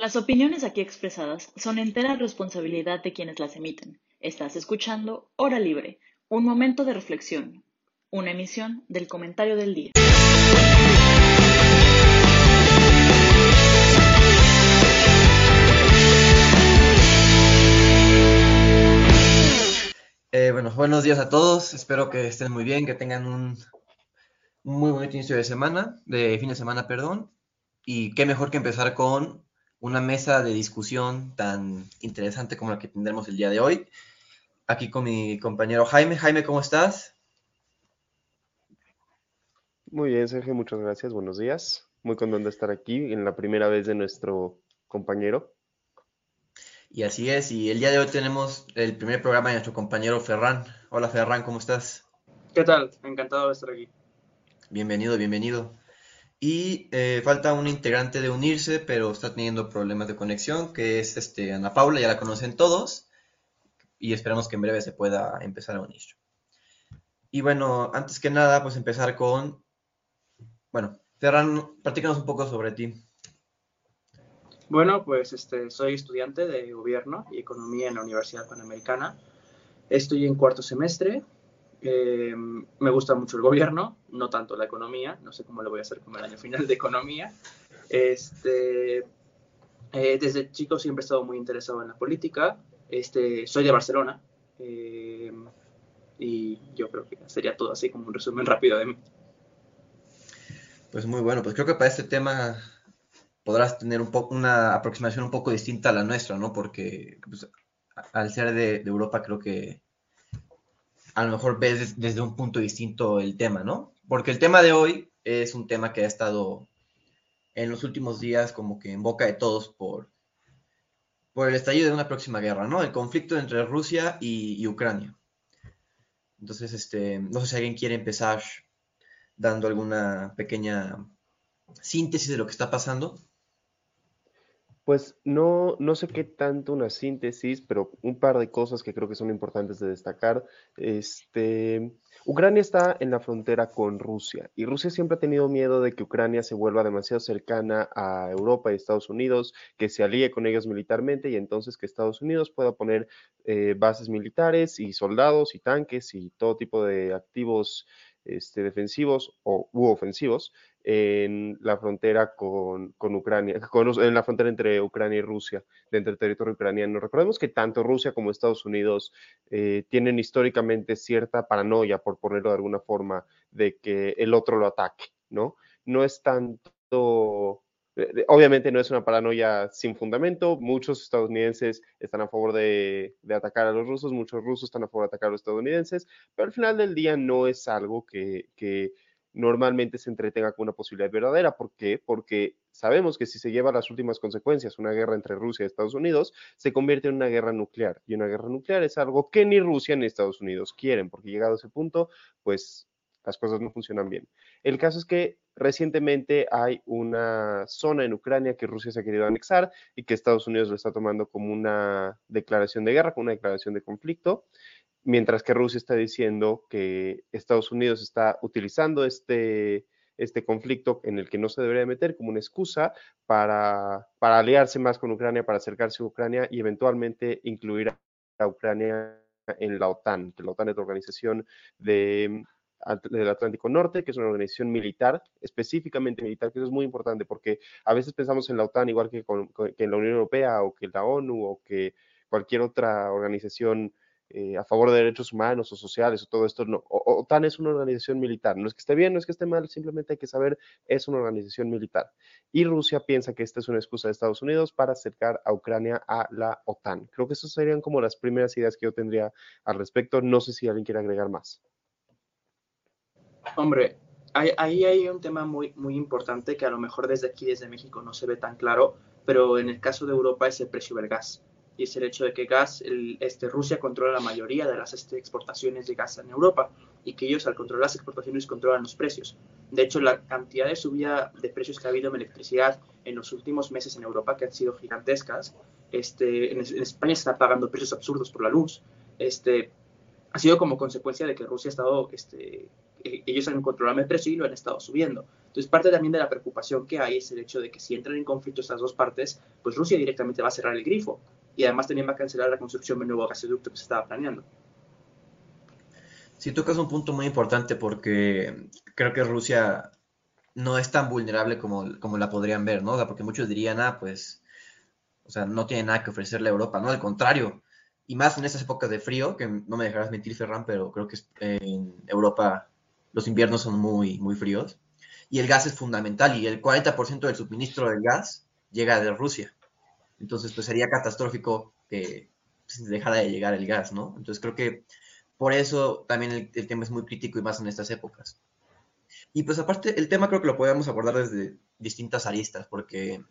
Las opiniones aquí expresadas son entera responsabilidad de quienes las emiten. Estás escuchando Hora Libre, un momento de reflexión, una emisión del comentario del día. Eh, bueno, buenos días a todos. Espero que estén muy bien, que tengan un, muy buen inicio de semana, de fin de semana, perdón. Y qué mejor que empezar con una mesa de discusión tan interesante como la que tendremos el día de hoy. Aquí con mi compañero Jaime. Jaime, ¿cómo estás? Muy bien, Sergio, muchas gracias. Buenos días. Muy contento de estar aquí en la primera vez de nuestro compañero. Y así es, y el día de hoy tenemos el primer programa de nuestro compañero Ferran. Hola Ferran, ¿cómo estás? ¿Qué tal? Encantado de estar aquí. Bienvenido, bienvenido. Y eh, falta un integrante de unirse, pero está teniendo problemas de conexión, que es este, Ana Paula, ya la conocen todos, y esperamos que en breve se pueda empezar a unir. Y bueno, antes que nada, pues empezar con, bueno, Ferran, platícanos un poco sobre ti. Bueno, pues este, soy estudiante de gobierno y economía en la Universidad Panamericana. Estoy en cuarto semestre, eh, me gusta mucho el gobierno, no tanto la economía, no sé cómo lo voy a hacer con el año final de economía. Este, eh, desde chico siempre he estado muy interesado en la política. Este, soy de Barcelona eh, y yo creo que sería todo así como un resumen rápido de mí. Pues muy bueno, pues creo que para este tema podrás tener un poco una aproximación un poco distinta a la nuestra, ¿no? Porque pues, al ser de, de Europa creo que a lo mejor ves desde un punto distinto el tema, ¿no? Porque el tema de hoy es un tema que ha estado en los últimos días como que en boca de todos por, por el estallido de una próxima guerra, ¿no? El conflicto entre Rusia y, Ucrania. Entonces, este, no sé si alguien quiere empezar dando alguna pequeña síntesis de lo que está pasando. Pues no, no sé qué tanto una síntesis, pero un par de cosas que creo que son importantes de destacar. Este, Ucrania está en la frontera con Rusia y Rusia siempre ha tenido miedo de que Ucrania se vuelva demasiado cercana a Europa y Estados Unidos, que se alíe con ellos militarmente y entonces que Estados Unidos pueda poner eh, bases militares y soldados y tanques y todo tipo de activos este, defensivos o, u ofensivos en la frontera con, Ucrania, en la frontera entre Ucrania y Rusia, dentro del territorio ucraniano. Recordemos que tanto Rusia como Estados Unidos eh, tienen históricamente cierta paranoia, por ponerlo de alguna forma, de que el otro lo ataque, ¿no? No es tanto Obviamente no es una paranoia sin fundamento. Muchos estadounidenses están a favor de, atacar a los rusos, muchos rusos están a favor de atacar a los estadounidenses, pero al final del día no es algo que normalmente se entretenga con una posibilidad verdadera. ¿Por qué? Porque sabemos que si se lleva las últimas consecuencias, una guerra entre Rusia y Estados Unidos, se convierte en una guerra nuclear. Y una guerra nuclear es algo que ni Rusia ni Estados Unidos quieren, porque llegado a ese punto, pues las cosas no funcionan bien. El caso es que recientemente hay una zona en Ucrania que Rusia se ha querido anexar y que Estados Unidos lo está tomando como una declaración de guerra, como una declaración de conflicto, mientras que Rusia está diciendo que Estados Unidos está utilizando este, este conflicto en el que no se debería meter como una excusa para, para aliarse más con Ucrania, para acercarse a Ucrania y eventualmente incluir a Ucrania en la OTAN, que la OTAN es la organización de del Atlántico Norte, que es una organización militar, específicamente militar, que eso es muy importante porque a veces pensamos en la OTAN igual que, en la Unión Europea o que la ONU o que cualquier otra organización eh, a favor de derechos humanos o sociales o todo esto. No, OTAN es una organización militar. No es que esté bien, no es que esté mal, simplemente hay que saber, es una organización militar. Y Rusia piensa que esta es una excusa de Estados Unidos para acercar a Ucrania a la OTAN. Creo que esas serían como las primeras ideas que yo tendría al respecto. No sé si alguien quiere agregar más. Hombre, ahí hay un tema muy, muy importante que a lo mejor desde aquí, desde México, no se ve tan claro, pero en el caso de Europa es el precio del gas. Y es el hecho de que gas, este, Rusia controla la mayoría de las este, exportaciones de gas en Europa y que ellos al controlar las exportaciones controlan los precios. De hecho, la cantidad de subida de precios que ha habido en electricidad en los últimos meses en Europa, que han sido gigantescas, este, en, España se están pagando precios absurdos por la luz, este, ha sido como consecuencia de que Rusia ha estado este, ellos han controlado el precio y lo han estado subiendo. Entonces, parte también de la preocupación que hay es el hecho de que si entran en conflicto estas dos partes, pues Rusia directamente va a cerrar el grifo y además también va a cancelar la construcción del nuevo gasoducto que se estaba planeando. Sí, tocas un punto muy importante porque creo que Rusia no es tan vulnerable como, como la podrían ver, ¿no? porque muchos dirían, ah, pues, o sea, no tiene nada que ofrecerle a Europa, ¿no? Al contrario, y más en estas épocas de frío, que no me dejarás mentir, Ferran, pero creo que en Europa los inviernos son muy, muy fríos. Y el gas es fundamental y el 40% del suministro del gas llega de Rusia. Entonces, pues sería catastrófico que pues, dejara de llegar el gas, ¿no? Entonces, creo que por eso también el, tema es muy crítico y más en estas épocas. Y pues aparte, el tema creo que lo podemos abordar desde distintas aristas, porque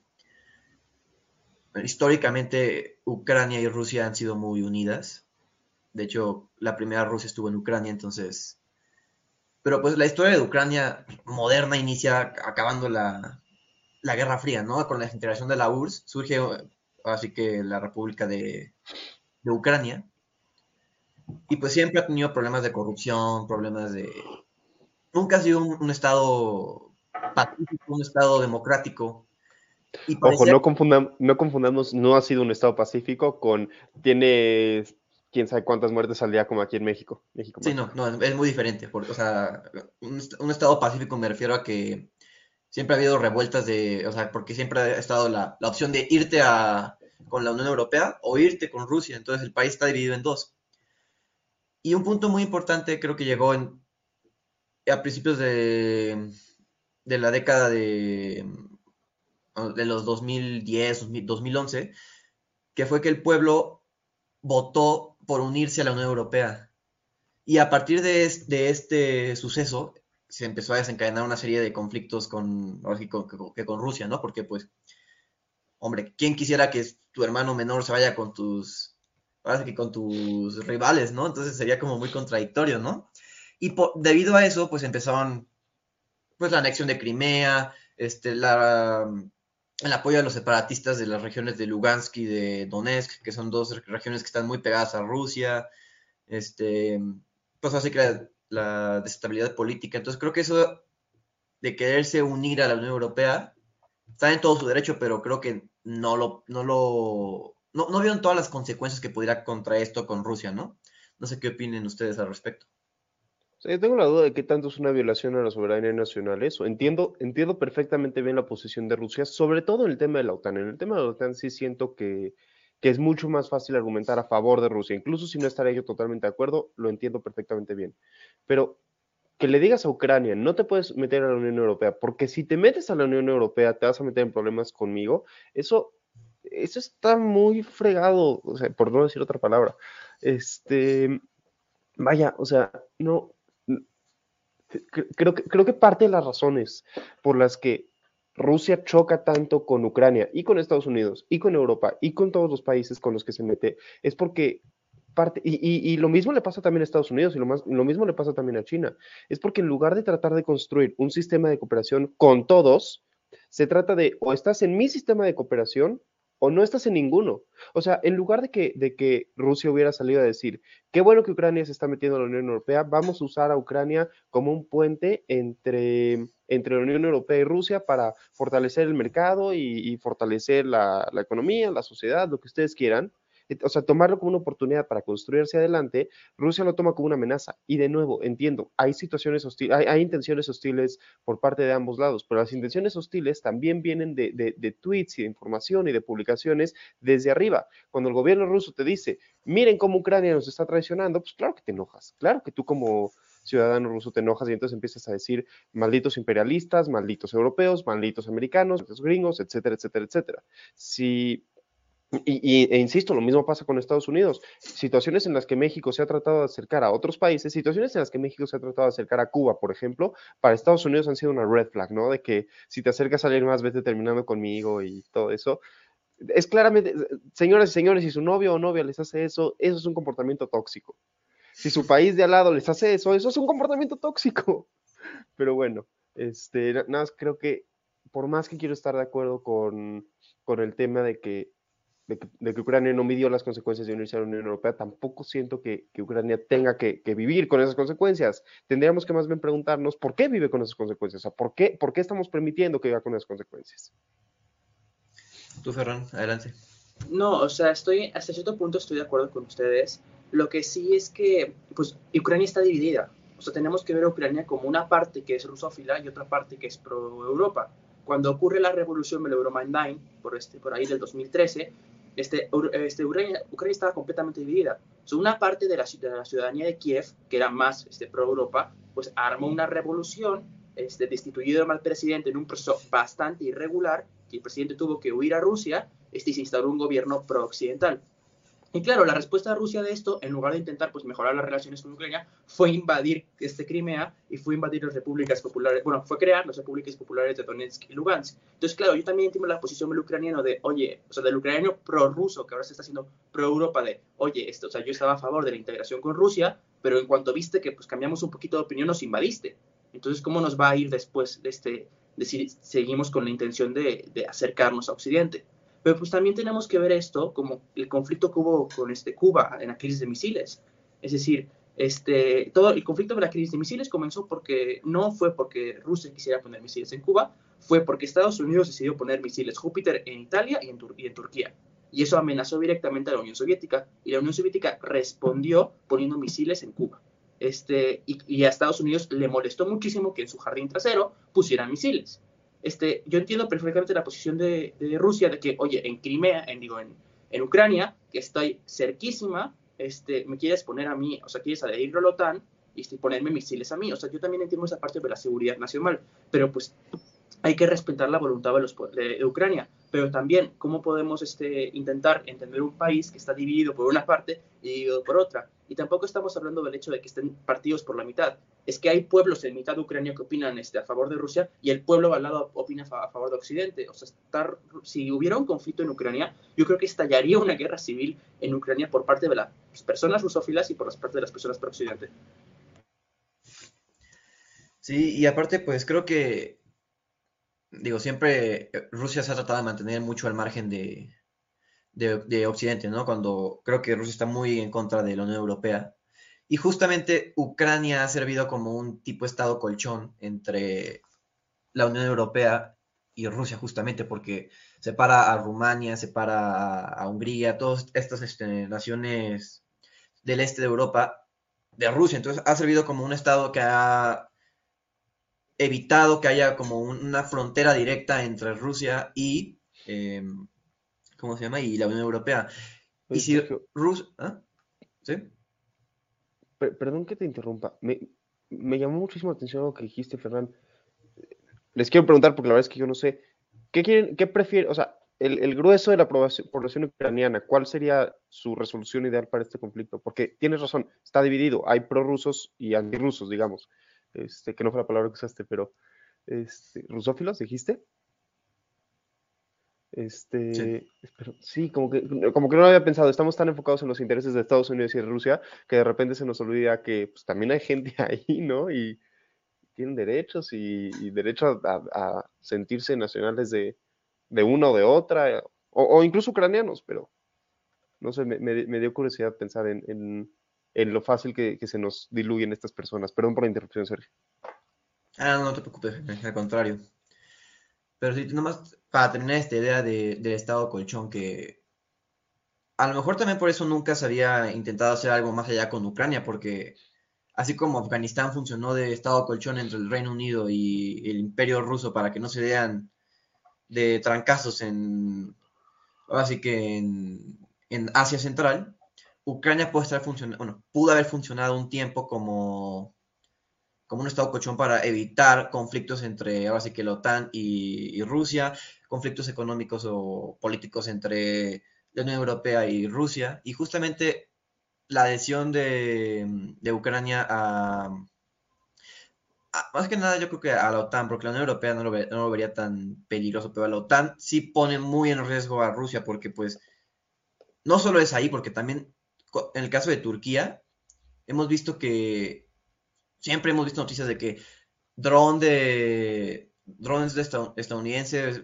históricamente Ucrania y Rusia han sido muy unidas. De hecho, la primera Rusia estuvo en Ucrania, entonces... Pero pues la historia de Ucrania moderna inicia acabando la, la Guerra Fría, ¿no? Con la integración de la URSS surge así que la República de, de Ucrania y pues siempre ha tenido problemas de corrupción, problemas de... Nunca ha sido un, estado pacífico, un estado democrático. Ojo, no, no confundamos, no ha sido un estado pacífico con... Tiene quién sabe cuántas muertes al día como aquí en México. México sí, no, no, es muy diferente. Porque, o sea, un, estado pacífico me refiero a que siempre ha habido revueltas de, o sea, porque siempre ha estado la, la opción de irte a, con la Unión Europea o irte con Rusia. Entonces el país está dividido en dos. Y un punto muy importante creo que llegó en, a principios de, de la década de, de los 2010, 2011, que fue que el pueblo votó por unirse a la Unión Europea. Y a partir de, este suceso se empezó a desencadenar una serie de conflictos con, con, con Rusia, ¿no? Porque pues, hombre, ¿quién quisiera que tu hermano menor se vaya con tus que con tus rivales, ¿no? Entonces sería como muy contradictorio, ¿no? Y debido a eso, pues empezaron, pues la anexión de Crimea, este, la, el apoyo a los separatistas de las regiones de Lugansk y de Donetsk, que son dos regiones que están muy pegadas a Rusia, este, pues así que la, la desestabilidad política. Entonces creo que eso de quererse unir a la Unión Europea está en todo su derecho, pero creo que no lo, no lo no, no vieron todas las consecuencias que pudiera contra esto con Rusia, ¿no? No sé qué opinen ustedes al respecto. Yo tengo la duda de qué tanto es una violación a la soberanía nacional eso. Entiendo, entiendo perfectamente bien la posición de Rusia, sobre todo en el tema de la OTAN. En el tema de la OTAN sí siento que, que es mucho más fácil argumentar a favor de Rusia. Incluso si no estaría yo totalmente de acuerdo, lo entiendo perfectamente bien. Pero que le digas a Ucrania, no te puedes meter a la Unión Europea, porque si te metes a la Unión Europea te vas a meter en problemas conmigo, eso eso está muy fregado, o sea, por no decir otra palabra. Este, vaya, o sea, no, creo que, creo que parte de las razones por las que Rusia choca tanto con Ucrania y con Estados Unidos y con Europa y con todos los países con los que se mete es porque parte, y, lo mismo le pasa también a Estados Unidos y lo, más, lo mismo le pasa también a China, es porque en lugar de tratar de construir un sistema de cooperación con todos, se trata de o estás en mi sistema de cooperación o no estás en ninguno. O sea, en lugar de que, de que Rusia hubiera salido a decir, qué bueno que Ucrania se está metiendo en la Unión Europea, vamos a usar a Ucrania como un puente entre, entre la Unión Europea y Rusia para fortalecer el mercado y, fortalecer la, la economía, la sociedad, lo que ustedes quieran o sea, tomarlo como una oportunidad para construirse adelante, Rusia lo toma como una amenaza. Y de nuevo, entiendo, hay situaciones hostiles, hay, intenciones hostiles por parte de ambos lados, pero las intenciones hostiles también vienen de, de, tweets y de información y de publicaciones desde arriba. Cuando el gobierno ruso te dice, miren cómo Ucrania nos está traicionando, pues claro que te enojas, claro que tú como ciudadano ruso te enojas y entonces empiezas a decir malditos imperialistas, malditos europeos, malditos americanos, malditos gringos, etcétera, etcétera, etcétera. Si y, e insisto, lo mismo pasa con Estados Unidos. Situaciones en las que México se ha tratado de acercar a otros países, situaciones en las que México se ha tratado de acercar a Cuba, por ejemplo, para Estados Unidos han sido una red flag, ¿no? De que si te acercas a alguien más, vete terminando conmigo y todo eso. Es claramente, señoras y señores, si su novio o novia les hace eso, eso es un comportamiento tóxico. Si su país de al lado les hace eso, eso es un comportamiento tóxico. Pero bueno, este, nada más creo que por más que quiero estar de acuerdo con, con el tema de que de que, Ucrania no midió las consecuencias de unirse a la Unión Europea, tampoco siento que, Ucrania tenga que, vivir con esas consecuencias. Tendríamos que más bien preguntarnos por qué vive con esas consecuencias, o sea, ¿por qué, por qué estamos permitiendo que viva con esas consecuencias? Tú, Ferran, adelante. No, o sea, estoy, hasta cierto punto estoy de acuerdo con ustedes. Lo que sí es que, pues, Ucrania está dividida. O sea, tenemos que ver a Ucrania como una parte que es rusófila y otra parte que es pro-Europa. Cuando ocurre la revolución del Euromaidan, por, este, por ahí del 2013, este, este, Ucrania, Ucrania, estaba completamente dividida. So, una parte de la, ciudadanía de Kiev, que era más este, pro-Europa, pues armó una revolución, este, destituyó al presidente en un proceso bastante irregular, que el presidente tuvo que huir a Rusia este, y se instaló un gobierno pro-occidental. Y claro, la respuesta de Rusia de esto, en lugar de intentar pues, mejorar las relaciones con Ucrania, fue invadir este Crimea y fue invadir las repúblicas populares, bueno, fue crear las repúblicas populares de Donetsk y Lugansk. Entonces, claro, yo también entiendo la posición del ucraniano de, oye, o sea, del ucraniano pro-ruso, que ahora se está haciendo pro-Europa, de, oye, esto, o sea, yo estaba a favor de la integración con Rusia, pero en cuanto viste que pues cambiamos un poquito de opinión, nos invadiste. Entonces, ¿cómo nos va a ir después de este, de si seguimos con la intención de, de acercarnos a Occidente? Pero pues también tenemos que ver esto como el conflicto que hubo con este Cuba en la crisis de misiles. Es decir, este, todo el conflicto de la crisis de misiles comenzó porque no fue porque Rusia quisiera poner misiles en Cuba, fue porque Estados Unidos decidió poner misiles Júpiter en Italia y en, y en Turquía. Y eso amenazó directamente a la Unión Soviética. Y la Unión Soviética respondió poniendo misiles en Cuba. Este, y, a Estados Unidos le molestó muchísimo que en su jardín trasero pusieran misiles este, yo entiendo perfectamente la posición de, Rusia de que, oye, en Crimea, en, digo, en, Ucrania, que estoy cerquísima, este, me quieres poner a mí, o sea, quieres adherir a la OTAN y este, ponerme misiles a mí. O sea, yo también entiendo esa parte de la seguridad nacional, pero pues hay que respetar la voluntad de, los, de, Ucrania, pero también cómo podemos este, intentar entender un país que está dividido por una parte y dividido por otra. Y tampoco estamos hablando del hecho de que estén partidos por la mitad. Es que hay pueblos en mitad de Ucrania que opinan este, a favor de Rusia y el pueblo al lado opina a favor de Occidente. O sea, estar, si hubiera un conflicto en Ucrania, yo creo que estallaría una guerra civil en Ucrania por parte de las personas rusófilas y por las parte de las personas pro Occidente. Sí, y aparte, pues creo que digo, siempre eh, Rusia se ha tratado de mantener mucho al margen de, de, Occidente, ¿no? Cuando creo que Rusia está muy en contra de la Unión Europea. Y justamente Ucrania ha servido como un tipo de estado colchón entre la Unión Europea y Rusia, justamente porque separa a Rumania, separa a, Hungría, todas estas este, naciones del este de Europa de Rusia. Entonces ha servido como un estado que ha evitado que haya como una frontera directa entre Rusia y, em, ¿cómo se llama? Y la Unión Europea. y si Rusia... ¿ah? ¿Sí? Perdón que te interrumpa. Me, llamó muchísimo la atención lo que dijiste, Fernán. Les quiero preguntar, porque la verdad es que yo no sé, ¿qué quieren, qué prefieren, o sea, el, grueso de la población ucraniana, ¿cuál sería su resolución ideal para este conflicto? Porque tienes razón, está dividido, hay prorrusos y antirrusos, digamos este, que no fue la palabra que usaste, pero este, rusófilos, dijiste. Este, sí. como que, como que no lo había pensado, estamos tan enfocados en los intereses de Estados Unidos y de Rusia que de repente se nos olvida que pues, también hay gente ahí, ¿no? Y tienen derechos y, derecho a, sentirse nacionales de, de una o de otra, o, incluso ucranianos, pero no sé, me, dio curiosidad pensar en, en lo fácil que, se nos diluyen estas personas. Perdón por la interrupción, Sergio. Ah, no, te preocupes, al contrario. Pero sí, nomás para tener esta idea del Estado colchón que a lo mejor también por eso nunca se había intentado hacer algo más allá con Ucrania, porque así como Afganistán funcionó de Estado colchón entre el Reino Unido y el Imperio ruso para que no se vean de trancazos en, que en Asia Central, Ucrania pudo haber funcionado un tiempo como, un estado cochón para evitar conflictos entre, ahora sí que la OTAN y, Rusia, conflictos económicos o políticos entre la Unión Europea y Rusia, y justamente la adhesión de, Ucrania a, más que nada yo creo que a la OTAN, porque la Unión Europea no lo, no lo vería tan peligroso, pero a la OTAN sí pone muy en riesgo a Rusia, porque pues no solo es ahí, porque también en el caso de Turquía, hemos visto que siempre hemos visto noticias de que dron de drones de estadounidenses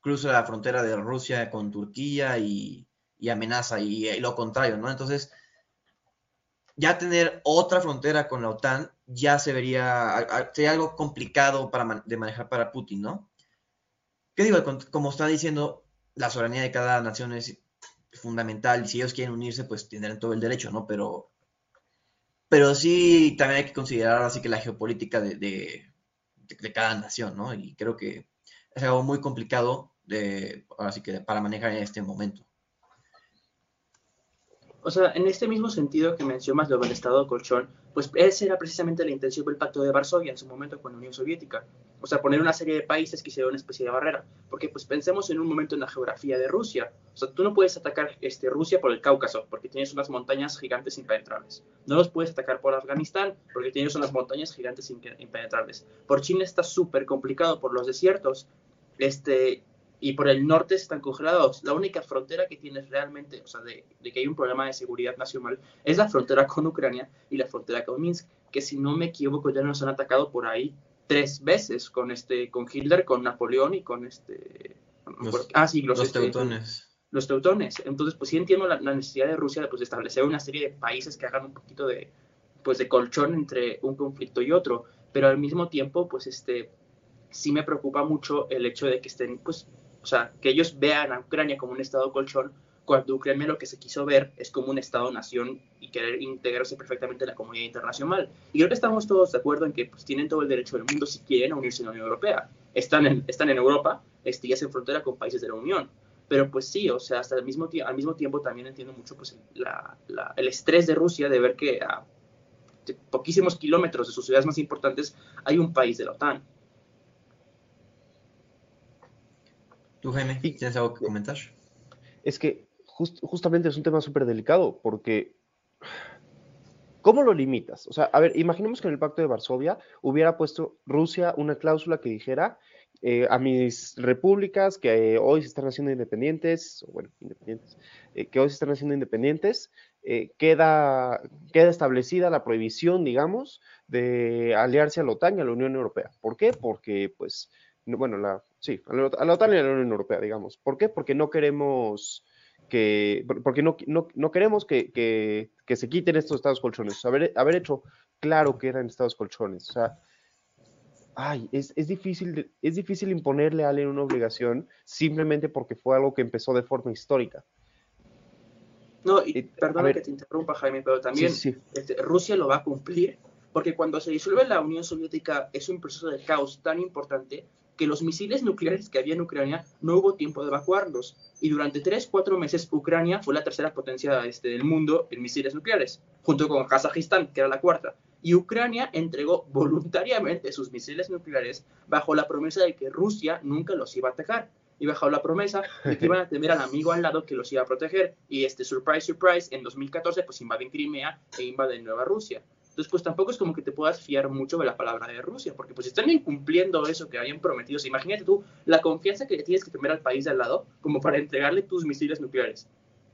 cruzan la frontera de Rusia con Turquía y y amenaza y, lo contrario, ¿no? Entonces, ya tener otra frontera con la OTAN ya se vería, sería algo complicado para, de manejar para Putin, ¿no? ¿Qué digo? Como está diciendo, la soberanía de cada nación es fundamental y si ellos quieren unirse, pues tendrán todo el derecho, ¿no? Pero, pero sí también hay que considerar así que la geopolítica de, de, de cada nación, ¿no? Y creo que es algo muy complicado de, así que para manejar en este momento. O sea, en este mismo sentido que mencionas lo del Estado colchón, pues esa era precisamente la intención del Pacto de Varsovia en su momento con la Unión Soviética. O sea, poner una serie de países que hicieron una especie de barrera. Porque pues pensemos en un momento en la geografía de Rusia. O sea, tú no puedes atacar este, Rusia por el Cáucaso, porque tienes unas montañas gigantes impenetrables. No los puedes atacar por Afganistán, porque tienes unas montañas gigantes impenetrables. Por China está súper complicado por los desiertos. Este, y por el norte están congelados. La única frontera que tienes realmente, o sea, de, que hay un problema de seguridad nacional, es la frontera con Ucrania y la frontera con Minsk, que si no me equivoco ya nos han atacado por ahí tres veces con este, con Hitler, con Napoleón y con este, los, ah sí, los, este, teutones. Los teutones. Entonces, pues sí entiendo la, necesidad de Rusia de, pues, establecer una serie de países que hagan un poquito de, pues, de colchón entre un conflicto y otro, pero al mismo tiempo, pues este, sí me preocupa mucho el hecho de que estén, pues, o sea, que ellos vean a Ucrania como un estado colchón, cuando Ucrania lo que se quiso ver es como un estado-nación y querer integrarse perfectamente en la comunidad internacional. Y creo que estamos todos de acuerdo en que pues, tienen todo el derecho del mundo si quieren unirse a la Unión Europea. Están en, están en Europa este, y frontera con países de la Unión. Pero pues sí, o sea, hasta el mismo al mismo tiempo también entiendo mucho pues, la, el estrés de Rusia de ver que a poquísimos kilómetros de sus ciudades más importantes hay un país de la OTAN. ¿Tú, Jaime, tienes algo que comentar? Es que justamente es un tema súper delicado porque ¿cómo lo limitas? O sea, a ver, imaginemos que en el Pacto de Varsovia hubiera puesto Rusia una cláusula que dijera eh, a mis repúblicas que hoy se están haciendo independientes, o bueno, independientes, eh, que hoy se están haciendo independientes, eh, queda, queda establecida la prohibición, digamos, de aliarse a la OTAN y a la Unión Europea. ¿Por qué? Porque, pues, bueno, la, sí, a la, OTAN y a la Unión Europea, digamos. ¿Por qué? Porque no queremos que, porque no, no, queremos que, que, se quiten estos estados colchones. Haber, haber hecho claro que eran estados colchones. O sea, ay, es, es, difícil, es difícil imponerle a alguien una obligación simplemente porque fue algo que empezó de forma histórica. No, y perdona que te interrumpa, Jaime, pero también este, Rusia lo va a cumplir, porque cuando se disuelve la Unión Soviética es un proceso de caos tan importante que los misiles nucleares que había en Ucrania no hubo tiempo de evacuarlos. Y durante tres, cuatro meses Ucrania fue la tercera potencia este, del mundo en misiles nucleares, junto con Kazajistán, que era la cuarta. Y Ucrania entregó voluntariamente sus misiles nucleares bajo la promesa de que Rusia nunca los iba a atacar. Y bajo la promesa de que iban a tener al amigo al lado que los iba a proteger. Y este, surprise, surprise, en 2014 pues invaden Crimea e invaden Nueva Rusia. Entonces, pues tampoco es como que te puedas fiar mucho de la palabra de Rusia, porque pues están incumpliendo eso que habían prometido. imagínate tú la confianza que tienes que tener al país de al lado como para entregarle tus misiles nucleares.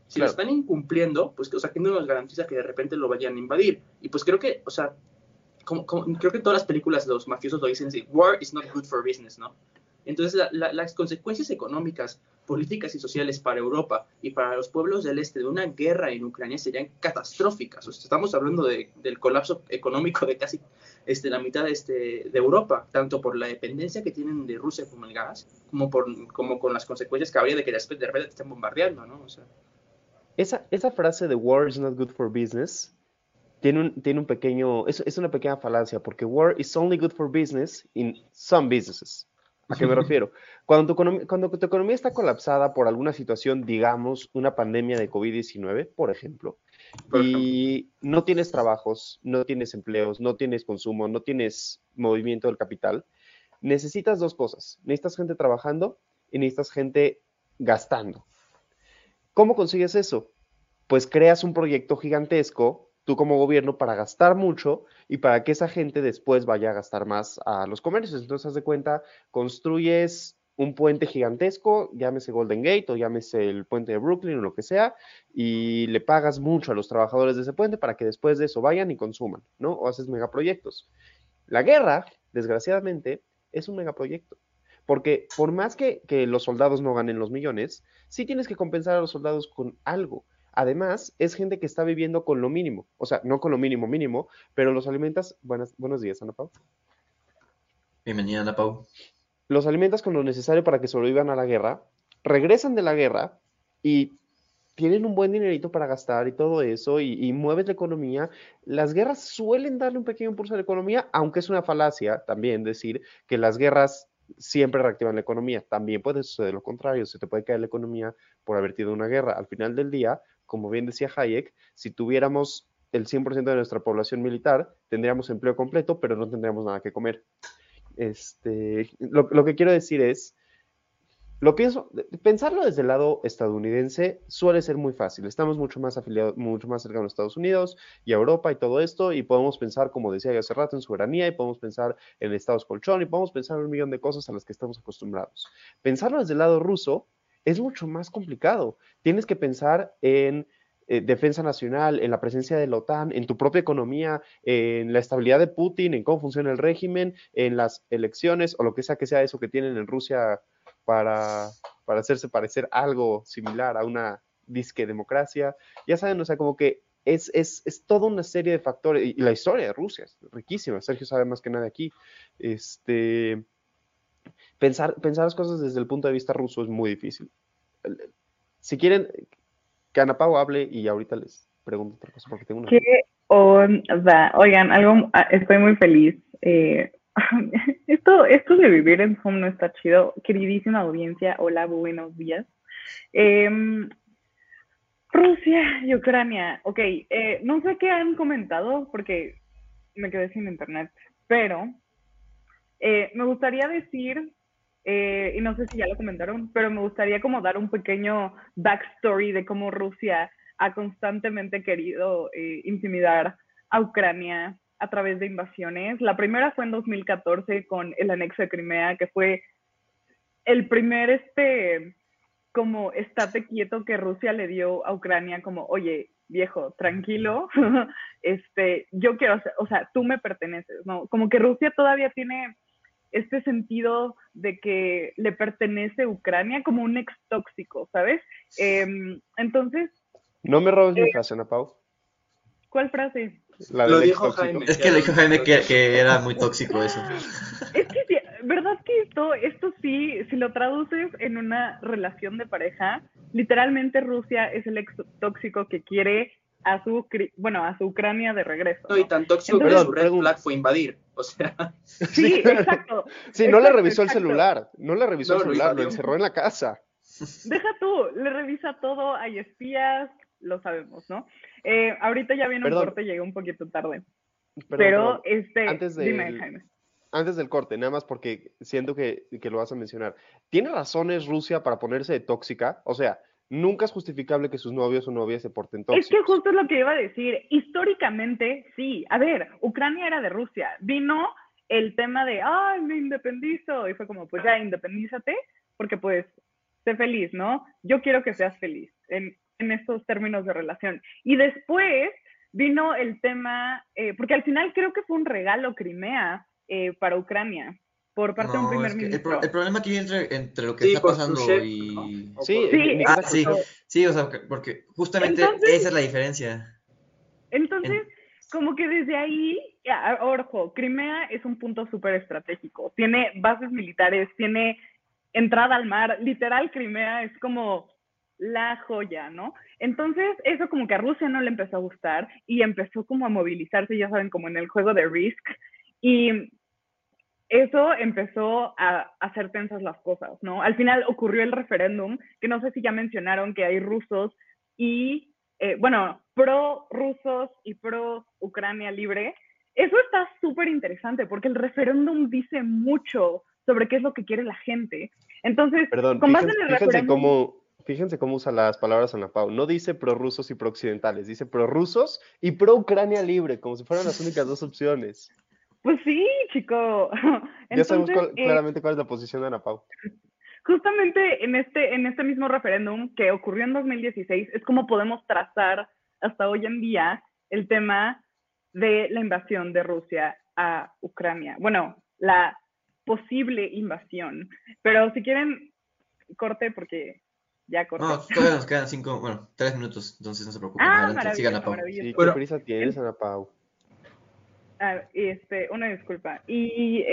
Si lo están incumpliendo, pues, o sea, que no nos garantiza que de repente lo vayan a invadir? Y pues creo que, o sea, como, creo que todas las películas los mafiosos lo dicen así, war is not good for business, ¿no? Entonces, las consecuencias económicas, políticas y sociales para Europa y para los pueblos del este de una guerra en Ucrania serían catastróficas. estamos hablando del colapso económico de casi este, la mitad de, este, de Europa, tanto por la dependencia que tienen de Rusia con el gas, como, por, como con las consecuencias que habría de que de repente te estén bombardeando, ¿no? O sea, esa, esa frase de war is not good for business tiene un, tiene un pequeño, es, es una pequeña falacia, porque war is only good for business in some businesses. ¿A qué me refiero? Cuando tu, economía, cuando tu economía está colapsada por alguna situación, digamos, una pandemia de COVID-19, por ejemplo, y no tienes trabajos, no tienes empleos, no tienes consumo, no tienes movimiento del capital, necesitas dos cosas. Necesitas gente trabajando y necesitas gente gastando. ¿Cómo consigues eso? Pues creas un proyecto gigantesco tú como gobierno para gastar mucho y para que esa gente después vaya a gastar más a los comercios. Entonces, haz de cuenta, construyes un puente gigantesco, llámese Golden Gate o llámese el puente de Brooklyn o lo que sea, y le pagas mucho a los trabajadores de ese puente para que después de eso vayan y consuman, ¿no? O haces megaproyectos. La guerra, desgraciadamente, es un megaproyecto. Porque por más que, que los soldados no ganen los millones, sí tienes que compensar a los soldados con algo. Además, es gente que está viviendo con lo mínimo, o sea, no con lo mínimo mínimo, pero los alimentas. Buenas, buenos días, Ana Pau. Bienvenida, Ana Pau. Los alimentas con lo necesario para que sobrevivan a la guerra, regresan de la guerra y tienen un buen dinerito para gastar y todo eso, y, y mueves la economía. Las guerras suelen darle un pequeño impulso a la economía, aunque es una falacia también decir que las guerras siempre reactivan la economía. También puede suceder lo contrario, se te puede caer la economía por haber tenido una guerra. Al final del día, como bien decía Hayek, si tuviéramos el 100% de nuestra población militar, tendríamos empleo completo, pero no tendríamos nada que comer. Este, lo, que quiero decir es, lo pienso, pensarlo desde el lado estadounidense suele ser muy fácil. Estamos mucho más afiliados, mucho más cercanos a Estados Unidos y a Europa y todo esto, y podemos pensar, como decía yo hace rato, en soberanía, y podemos pensar en estados colchón, y podemos pensar en un millón de cosas a las que estamos acostumbrados. Pensarlo desde el lado ruso es mucho más complicado. Tienes que pensar en eh, defensa nacional, en la presencia de la OTAN, en tu propia economía, en la estabilidad de Putin, en cómo funciona el régimen, en las elecciones o lo que sea que sea eso que tienen en Rusia para, para hacerse parecer algo similar a una disque democracia. Ya saben, o sea, como que es, es, es toda una serie de factores. Y, la historia de Rusia es riquísima. Sergio sabe más que nada aquí. Este, pensar, pensar las cosas desde el punto de vista ruso es muy difícil. Si quieren, que Ana Pau hable y ahorita les pregunto otra cosa porque tengo una. ¿Qué onda? Oigan, algo, estoy muy feliz. Eh, esto, esto de vivir en Zoom no está chido. Queridísima audiencia, hola, buenos días. Eh, Rusia y Ucrania. Ok, eh, no sé qué han comentado porque me quedé sin internet, pero eh, me gustaría decir, eh, y no sé si ya lo comentaron, pero me gustaría como dar un pequeño backstory de cómo Rusia ha constantemente querido eh, intimidar a Ucrania a través de invasiones. La primera fue en 2014 con el anexo de Crimea, que fue el primer, este, como estate quieto que Rusia le dio a Ucrania, como, oye, viejo, tranquilo, este, yo quiero, o sea, tú me perteneces, ¿no? Como que Rusia todavía tiene este sentido de que le pertenece a Ucrania como un ex tóxico, ¿sabes? Eh, entonces... No me robes eh, mi frase, Ana Pau. ¿Cuál frase? La lo dijo Jaime. Es que lo dijo Jaime que, que, era muy tóxico eso. Es que, sí, ¿verdad que esto, esto sí, si lo traduces en una relación de pareja, literalmente Rusia es el ex tóxico que quiere a su, bueno, a su Ucrania de regreso. No, y tan tóxico Entonces, que su red flag fue invadir, o sea. Sí, exacto. sí, no exacto, le revisó exacto. el celular, no le revisó no, el celular, lo encerró en la casa. Deja tú, le revisa todo, hay espías, lo sabemos, ¿no? Eh, ahorita ya viene un corte, llegué un poquito tarde. Perdón, pero, perdón. este, antes de, dime, Jaime. Antes del corte, nada más porque siento que, que, lo vas a mencionar. ¿Tiene razones Rusia para ponerse de tóxica? O sea, nunca es justificable que sus novios o novias se porten tóxicos. Es que justo es lo que iba a decir. Históricamente, sí. A ver, Ucrania era de Rusia. Vino el tema de, ay, me independizo. Y fue como, pues ya, independízate, porque pues, sé feliz, ¿no? Yo quiero que seas feliz. En, en estos términos de relación. Y después vino el tema, eh, porque al final creo que fue un regalo Crimea eh, para Ucrania por parte no, de un primer es que ministro. El, pro, el, problema aquí entre, entre lo que sí, está pasando chef, y... ¿no? Sí, sí, ah, sí, sí, o sea, porque justamente Entonces, esa es la diferencia. Entonces, En- como que desde ahí, ya, ojo, Crimea es un punto súper estratégico. Tiene bases militares, tiene entrada al mar. Literal, Crimea es como la joya, ¿no? Entonces, eso como que a Rusia no le empezó a gustar y empezó como a movilizarse, ya saben, como en el juego de Risk. Y eso empezó a hacer tensas las cosas, ¿no? Al final ocurrió el referéndum, que no sé si ya mencionaron que hay rusos y, eh, bueno, pro rusos y pro Ucrania libre. Eso está súper interesante porque el referéndum dice mucho sobre qué es lo que quiere la gente. Entonces, Perdón, con base fíjense, en el referéndum... cómo, fíjense cómo usa las palabras Ana Pau. No dice prorrusos y pro-occidentales, dice prorrusos y pro-Ucrania libre, como si fueran las únicas dos opciones. Pues sí, chico. Entonces, ya sabemos cuál, eh, claramente cuál es la posición de Ana Pau. Justamente en este, en este mismo referéndum que ocurrió en 2016 es como podemos trazar hasta hoy en día el tema de la invasión de Rusia a Ucrania. Bueno, la posible invasión. Pero si quieren, corte porque ya corté. No, todavía nos quedan cinco, bueno, tres minutos, entonces no se preocupen. Ah, Adelante, sigan a Pau. Sí, ¿qué Bueno, prisa tienes, Ana Pau? Ah, este, una disculpa. Y,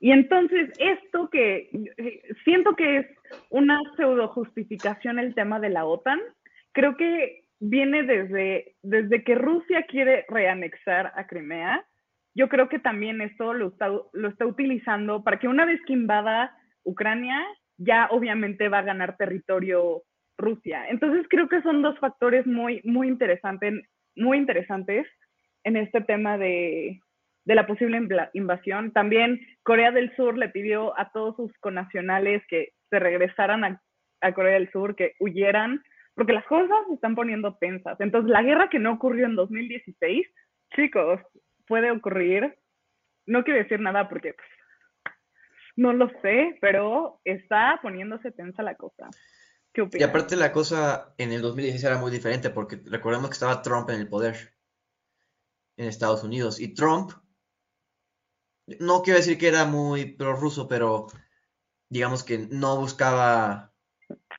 y entonces esto que eh, siento que es una pseudo justificación el tema de la OTAN, creo que viene desde, desde que Rusia quiere reanexar a Crimea. Yo creo que también esto lo está, lo está utilizando para que una vez que invada Ucrania, ya obviamente va a ganar territorio Rusia. Entonces creo que son dos factores muy, muy interesantes, muy interesantes en este tema de, de la posible invasión. También Corea del Sur le pidió a todos sus connacionales que se regresaran a, a Corea del Sur, que huyeran, porque las cosas se están poniendo tensas. Entonces, la guerra que no ocurrió en 2016, chicos, puede ocurrir. No quiero decir nada porque pues, no lo sé, pero está poniéndose tensa la cosa. ¿Qué Y aparte la cosa en el 2016 era muy diferente porque recordemos que estaba Trump en el poder en Estados Unidos y Trump, no quiero decir que era muy prorruso, pero digamos que no buscaba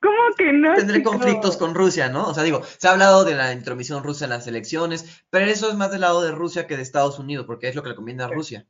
¿Cómo que no? tener chico? conflictos con Rusia, ¿no? O sea, digo, se ha hablado de la intromisión rusa en las elecciones, pero eso es más del lado de Rusia que de Estados Unidos, porque es lo que le conviene a. Rusia.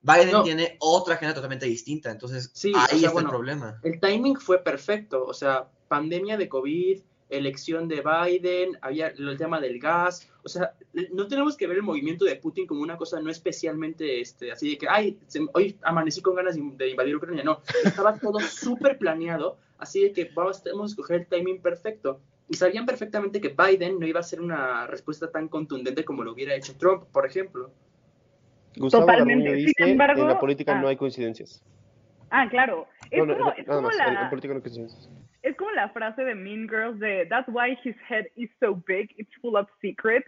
Biden No. tiene otra agenda totalmente distinta, entonces Sí, ahí o sea, está bueno, el problema. El timing fue perfecto, o sea, pandemia de COVID, elección de Biden, había el tema del gas, o sea, no tenemos que ver el movimiento de Putin como una cosa no especialmente este, así de que, ay, se- hoy amanecí con ganas de, invadir Ucrania, no, estaba todo súper planeado, así de que vamos, tenemos que escoger el timing perfecto. Y sabían perfectamente que Biden no iba a hacer una respuesta tan contundente como lo hubiera hecho Trump, por ejemplo. Gustavo Totalmente. Sin embargo, en la política ah. no hay coincidencias. Ah, claro. Es No, no, como, no, es nada como más, en- en la, política no hay coincidencias. Es como la frase de Mean Girls de That's why his head is so big, it's full of secrets.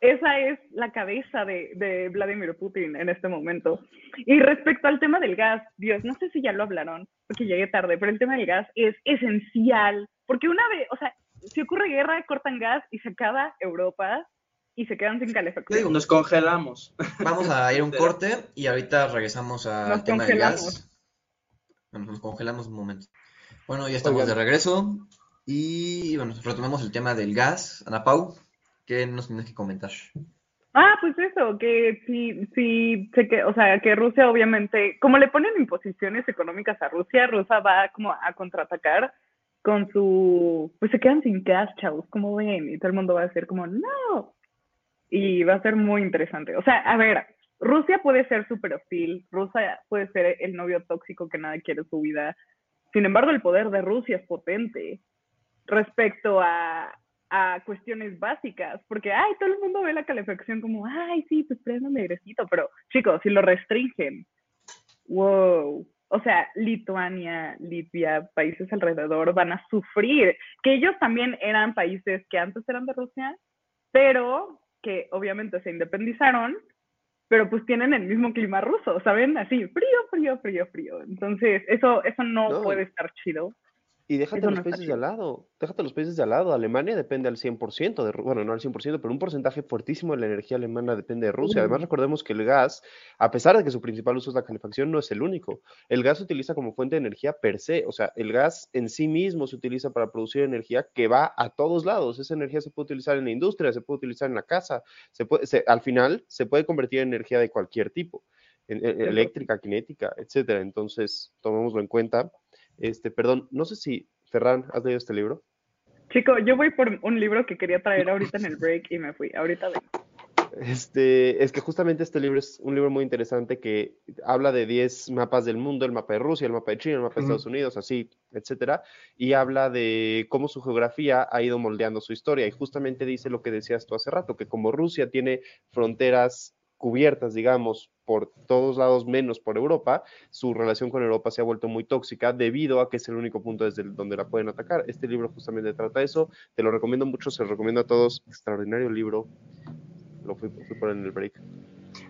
Esa es la cabeza de, de Vladimir Putin en este momento. Y respecto al tema del gas, Dios, no sé si ya lo hablaron, porque llegué tarde, pero el tema del gas es esencial, porque una vez, o sea, si ocurre guerra, cortan gas y se acaba Europa y se quedan sin calefacción. Nos congelamos. Vamos a ir a un corte y ahorita regresamos al tema del gas. Nos congelamos un momento. Bueno, ya estamos Oigan. de regreso y bueno, retomamos el tema del gas. Ana Pau, ¿qué nos tienes que comentar? Ah, pues eso, que si, si, se que, o sea, que Rusia obviamente, como le ponen imposiciones económicas a Rusia, Rusia va como a contraatacar con su, pues se quedan sin gas, chavos, como ven, y todo el mundo va a decir como, no, y va a ser muy interesante. O sea, a ver, Rusia puede ser súper hostil, Rusia puede ser el novio tóxico que nadie quiere su vida, sin embargo, el poder de Rusia es potente respecto a, a cuestiones básicas, porque, ay, todo el mundo ve la calefacción como, ay, sí, pues préndame airecito, pero chicos, si lo restringen, wow, o sea, Lituania, Litvia, países alrededor van a sufrir, que ellos también eran países que antes eran de Rusia, pero que obviamente se independizaron, pero pues tienen el mismo clima ruso, ¿saben? Así, frío, frío, frío, frío. Entonces, eso, eso no, No, puede estar chido. Y déjate Eso los no países de al lado, déjate los países de al lado. Alemania depende al 100% de, bueno, no al 100%, pero un porcentaje fuertísimo de la energía alemana depende de Rusia. Además, recordemos que el gas, a pesar de que su principal uso es la calefacción, no es el único. El gas se utiliza como fuente de energía per se, o sea, el gas en sí mismo se utiliza para producir energía que va a todos lados. Esa energía se puede utilizar en la industria, se puede utilizar en la casa, se puede, se- al final se puede convertir en energía de cualquier tipo, en- en- eléctrica, cinética, etcétera. Entonces, tomémoslo en cuenta. Este, perdón, no sé si Ferran, ¿has leído este libro? Chico, yo voy por un libro que quería traer ahorita en el break y me fui. Ahorita vengo. Este, es que justamente este libro es un libro muy interesante que habla de 10 mapas del mundo, el mapa de Rusia, el mapa de China, el mapa de. Estados Unidos, así, etcétera, y habla de cómo su geografía ha ido moldeando su historia. Y justamente dice lo que decías tú hace rato, que como Rusia tiene fronteras cubiertas, digamos, por todos lados menos por Europa, su relación con Europa se ha vuelto muy tóxica debido a que es el único punto desde donde la pueden atacar. Este libro justamente trata eso, te lo recomiendo mucho, se lo recomiendo a todos, extraordinario libro, lo fui, fui por en el break.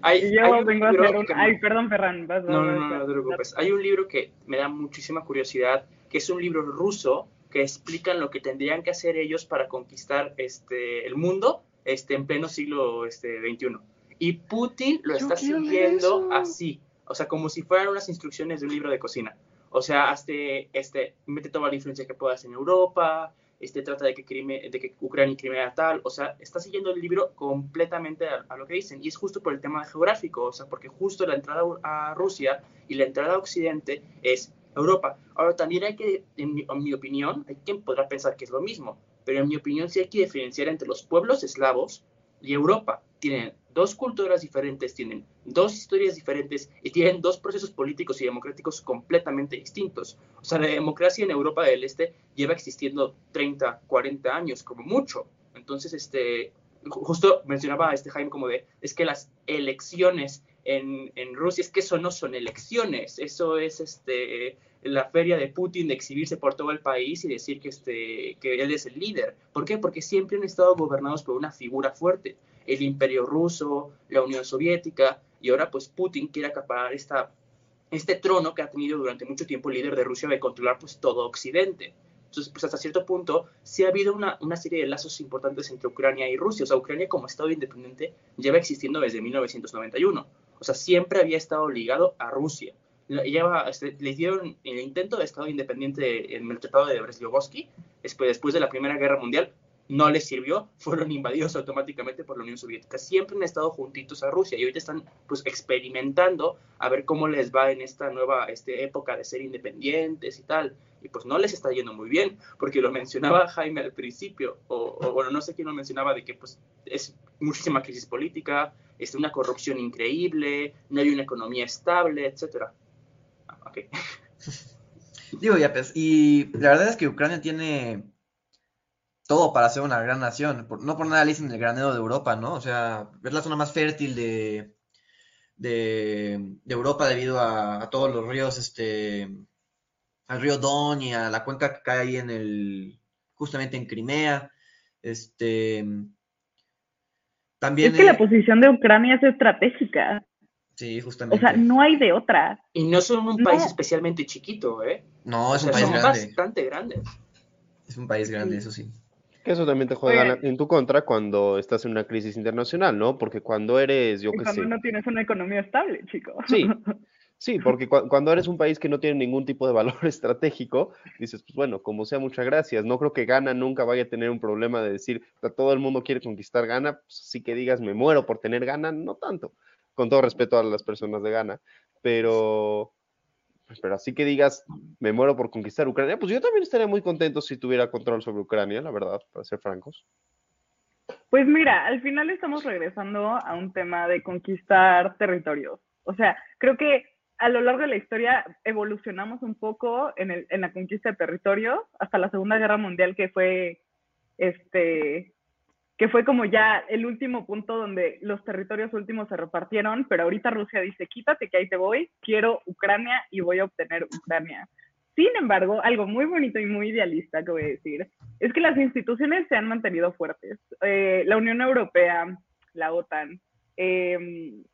Hay, Y yo hay vengo a hacer un... me- Ay, perdón, Ferran. Vas, No, vas, no, no, no vas. te preocupes. Hay un libro que me da muchísima curiosidad, que es un libro ruso que explican lo que tendrían que hacer ellos para conquistar este, el mundo este, en pleno siglo este, XXI. Y Putin lo Yo está siguiendo eso. así. o sea, como si fueran unas instrucciones de un libro de cocina. O sea, este, este, mete toda la influencia que puedas en Europa, este, trata de que, de que Ucrania y Crimea tal, o sea, está siguiendo el libro completamente a, lo que dicen, y es justo por el tema geográfico, o sea, porque justo la entrada a Rusia y la entrada a Occidente es Europa. Ahora, también hay que, en mi, en mi opinión, hay quien podrá pensar que es lo mismo, pero en mi opinión sí hay que diferenciar entre los pueblos eslavos y Europa. Tienen dos culturas diferentes, tienen dos historias diferentes y tienen dos procesos políticos y democráticos completamente distintos. O sea, la democracia en Europa del Este lleva existiendo 30, 40 años como mucho. Entonces, este, justo mencionaba a este Jaime como de, es que las elecciones en, en, Rusia, es que eso no son elecciones, eso es este, la feria de Putin de exhibirse por todo el país y decir que, este, que él es el líder. ¿Por qué? Porque siempre han estado gobernados por una figura fuerte el imperio ruso, la Unión Soviética, y ahora pues Putin quiere acaparar este trono que ha tenido durante mucho tiempo el líder de Rusia de controlar pues todo Occidente. Entonces, pues hasta cierto punto sí ha habido una, serie de lazos importantes entre Ucrania y Rusia. O sea, Ucrania como Estado independiente lleva existiendo desde 1991. O sea, siempre había estado ligado a Rusia. Lleva, este, le dieron el intento de Estado independiente en el Tratado de Brest-Litovsky, después, después de la Primera Guerra Mundial, no les sirvió, fueron invadidos automáticamente por la Unión Soviética. Siempre han estado juntitos a Rusia y ahorita están pues experimentando a ver cómo les va en esta nueva este, época de ser independientes y tal. Y pues no les está yendo muy bien, porque lo mencionaba Jaime al principio, o, bueno, no sé quién lo mencionaba, de que pues es muchísima crisis política, es una corrupción increíble, no hay una economía estable, etcétera. Ah, ok. Digo, ya pues, y la verdad es que Ucrania tiene todo para ser una gran nación. no por nada le dicen el granero de Europa, ¿no? O sea, es la zona más fértil de, de, Europa debido a, todos los ríos, este, al río Don y a la cuenca que cae ahí en el, justamente en Crimea. Este, también... Es que la posición de Ucrania es estratégica. Sí, justamente. O sea, no hay de otra. Y no son un país especialmente chiquito, ¿eh? No, es un país son grande. bastante grandes. Es un país grande, eso sí. Que eso también te juega en tu contra cuando estás en una crisis internacional, ¿no? Porque cuando eres, yo qué sé. Cuando no tienes una economía estable, chico. Sí, sí, porque cuando eres un país que no tiene ningún tipo de valor estratégico, dices, pues bueno, como sea, muchas gracias. No creo que Ghana nunca vaya a tener un problema de decir, todo el mundo quiere conquistar Ghana, pues sí que digas, me muero por tener Ghana, no tanto. Con todo respeto a las personas de Ghana, pero pero así que digas, me muero por conquistar Ucrania, pues yo también estaría muy contento si tuviera control sobre Ucrania, la verdad, para ser francos. Pues mira, al final estamos regresando a un tema de conquistar territorios. O sea, creo que a lo largo de la historia evolucionamos un poco en, el, en la conquista de territorios hasta la Segunda Guerra Mundial, que fue este que fue como ya el último punto donde los territorios últimos se repartieron, pero ahorita Rusia dice, quítate que ahí te voy, quiero Ucrania y voy a obtener Ucrania. Sin embargo, algo muy bonito y muy idealista que voy a decir, es que las instituciones se han mantenido fuertes. Eh, la Unión Europea, la OTAN, em,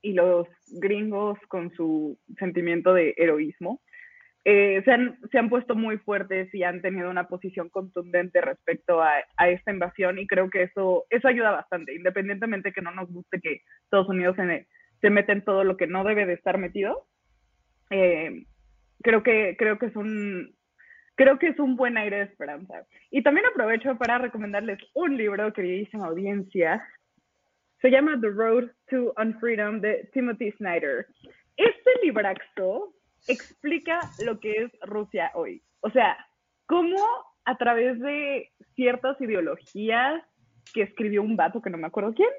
y los gringos con su sentimiento de heroísmo, eh, se, han, se, han, puesto muy fuertes y han tenido una posición contundente respecto a, a, esta invasión y creo que eso, eso ayuda bastante, independientemente que no nos guste que Estados Unidos se, se meta en todo lo que no debe de estar metido. Eh, creo, que, creo, que es un, creo que es un buen aire de esperanza. Y también aprovecho para recomendarles un libro, queridísima audiencia. Se llama The Road to Unfreedom de Timothy Snyder. Este libraxo explica lo que es Rusia hoy. O sea, cómo a través de ciertas ideologías que escribió un vato que no me acuerdo quién,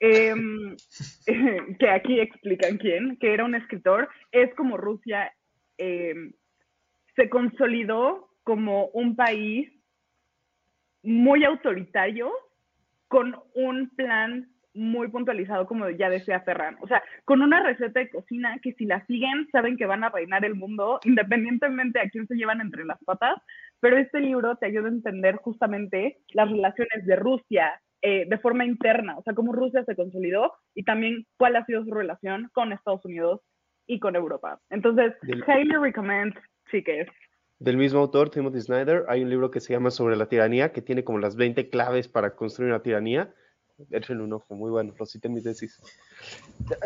em, que aquí explican quién, que era un escritor, es como Rusia em, se consolidó como un país muy autoritario con un plan muy puntualizado, como ya decía Ferran. O sea, con una receta de cocina que si la siguen, saben que van a reinar el mundo, independientemente a quién se llevan entre las patas. Pero este libro te ayuda a entender justamente las relaciones de Rusia eh, de forma interna, o sea, cómo Rusia se consolidó y también cuál ha sido su relación con Estados Unidos y con Europa. Entonces, highly recommend, es Del mismo autor, Timothy Snyder, hay un libro que se llama Sobre la tiranía, que tiene como las 20 claves para construir una tiranía échenle un ojo, muy bueno, lo cité en mi tesis.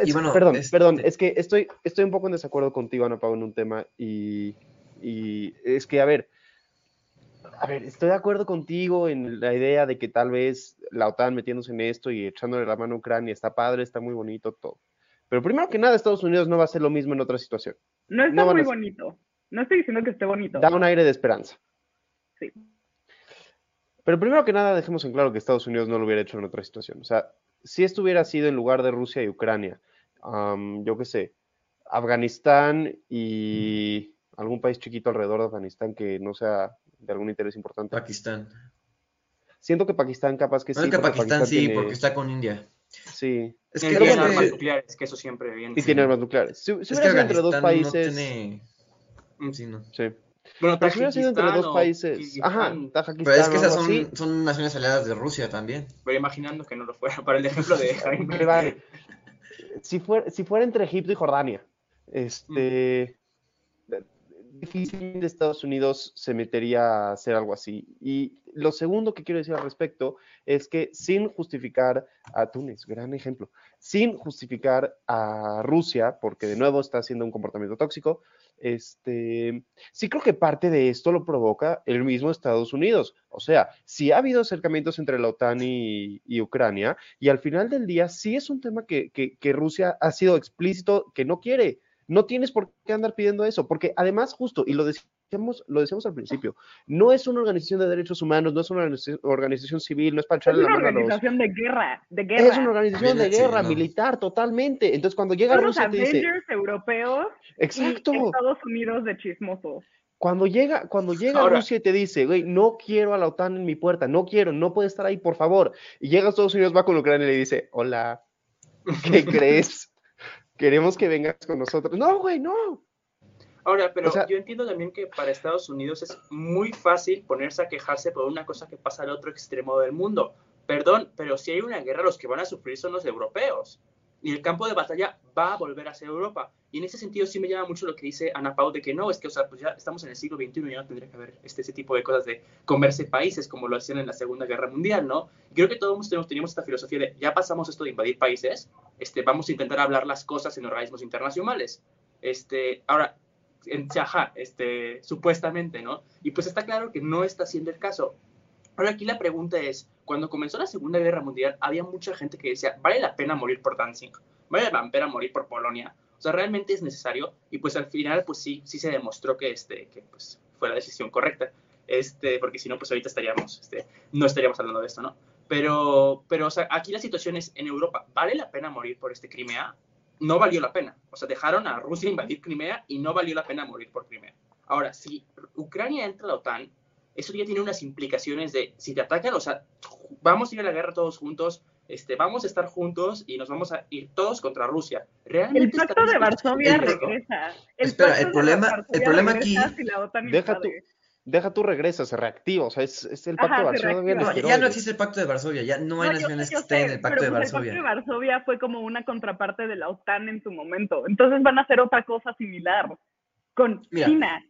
Y Es- bueno, perdón, este- perdón, es que estoy, estoy un poco en desacuerdo contigo, Ana Pau, en un tema y, y es que, a ver, a ver, estoy de acuerdo contigo en la idea de que tal vez la OTAN metiéndose en esto y echándole la mano a Ucrania está padre, está muy bonito todo. Pero primero que nada, Estados Unidos no va a hacer lo mismo en otra situación. No está No muy a- bonito. No estoy diciendo que esté bonito. Da un aire de esperanza. Sí. Pero primero que nada, dejemos en claro que Estados Unidos no lo hubiera hecho en otra situación. O sea, si esto hubiera sido en lugar de Rusia y Ucrania, am, yo qué sé, Afganistán y algún país chiquito alrededor de Afganistán que no sea de algún interés importante. Pakistán. Siento que Pakistán capaz que Bueno, sí. que porque Pakistán sí, tiene- porque está con India. Sí, Es que, bueno, armas nucleares, que eso siempre viene. y tiene armas nucleares. Si, si es que hubiera sido entre dos países... no tiene... Mm. Sí, no. Sí. Bueno, Pero si hubiera sido entre dos Tajikistán o países... Ajá, Kirguistán, Tajikistán Pero es que esas son, son naciones aliadas de Rusia también. Pero imaginando que no lo fuera, para el ejemplo de Jaime. Vale. Si fuera, si fuera entre Egipto y Jordania, este, difícilmente Estados Unidos se metería a hacer algo así. Y lo segundo que quiero decir al respecto es que sin justificar a Túnez, gran ejemplo, sin justificar a Rusia, porque de nuevo está haciendo un comportamiento tóxico, este, sí creo que parte de esto lo provoca el mismo Estados Unidos. O sea, sí ha habido acercamientos entre la OTAN y, Ucrania, y al final del día sí es un tema que, que- Rusia ha sido explícito que no quiere. No tienes por qué andar pidiendo eso, porque además justo, y lo decíamos, lo decíamos al principio, no es una organización de derechos humanos, no es una organización, civil, no es para Es echarle la una mano a los... organización de guerra, de guerra. Es una organización de guerra no. militar, totalmente. Entonces cuando llega Son los Rusia te dice, Avengers europeos exacto, y Estados Unidos de chismosos. Cuando llega, cuando llega Ahora- Rusia y te dice, güey, no quiero a la OTAN en mi puerta, no quiero, no puede estar ahí, por favor. Y llega a Estados Unidos, va con Ucrania y le dice, hola, ¿qué crees? Queremos que vengas con nosotros. No, güey, no. Ahora, pero O sea- yo entiendo también que para Estados Unidos es muy fácil ponerse a quejarse por una cosa que pasa al otro extremo del mundo. Perdón, pero si hay una guerra, los que van a sufrir son los europeos. Y el campo de batalla va a volver a ser Europa. Y en ese sentido sí me llama mucho lo que dice Ana Pau de que no, es que, o sea, pues ya estamos en el siglo XXI y ya no tendría que haber este, ese tipo de cosas de comerse países como lo hacían en la Segunda Guerra Mundial, ¿no? Y creo que todos tenemos, teníamos esta filosofía de ya pasamos esto de invadir países, este, vamos a intentar hablar las cosas en organismos internacionales. Este, ahora, en Chaja, este, supuestamente, ¿no? Y pues está claro que no está siendo el caso. Ahora aquí la pregunta es, cuando comenzó la Segunda Guerra Mundial, había mucha gente que decía, ¿vale la pena morir por Danzig? ¿Vale la pena morir por Polonia? O sea, ¿realmente es necesario? Y pues al final, pues sí, sí se demostró que, este, que pues, fue la decisión correcta. Este, porque si no, pues ahorita estaríamos, este, no estaríamos hablando de esto, ¿no? Pero, pero, o sea, aquí la situación es en Europa, ¿vale la pena morir por este Crimea? No valió la pena. O sea, dejaron a Rusia invadir Crimea y no valió la pena morir por Crimea. Ahora, si Ucrania entra a la OTAN, eso ya tiene unas implicaciones de si te atacan, o sea, vamos a ir a la guerra todos juntos, este, vamos a estar juntos y nos vamos a ir todos contra Rusia. El ¿Realmente pacto están de Varsovia regresa. Espera, pacto el de problema- Varsovia el problema aquí- si la OTAN Deja. Deja tú regresa, se reactiva. O sea, es, es el Ajá, pacto de Varsovia. No, ya no existe el pacto de Varsovia, ya no hay No, yo naciones que estén en el pacto pero de pues El Varsovia. pacto de Varsovia fue como una contraparte de la OTAN en su momento. Entonces van a hacer otra cosa similar con Mira, China.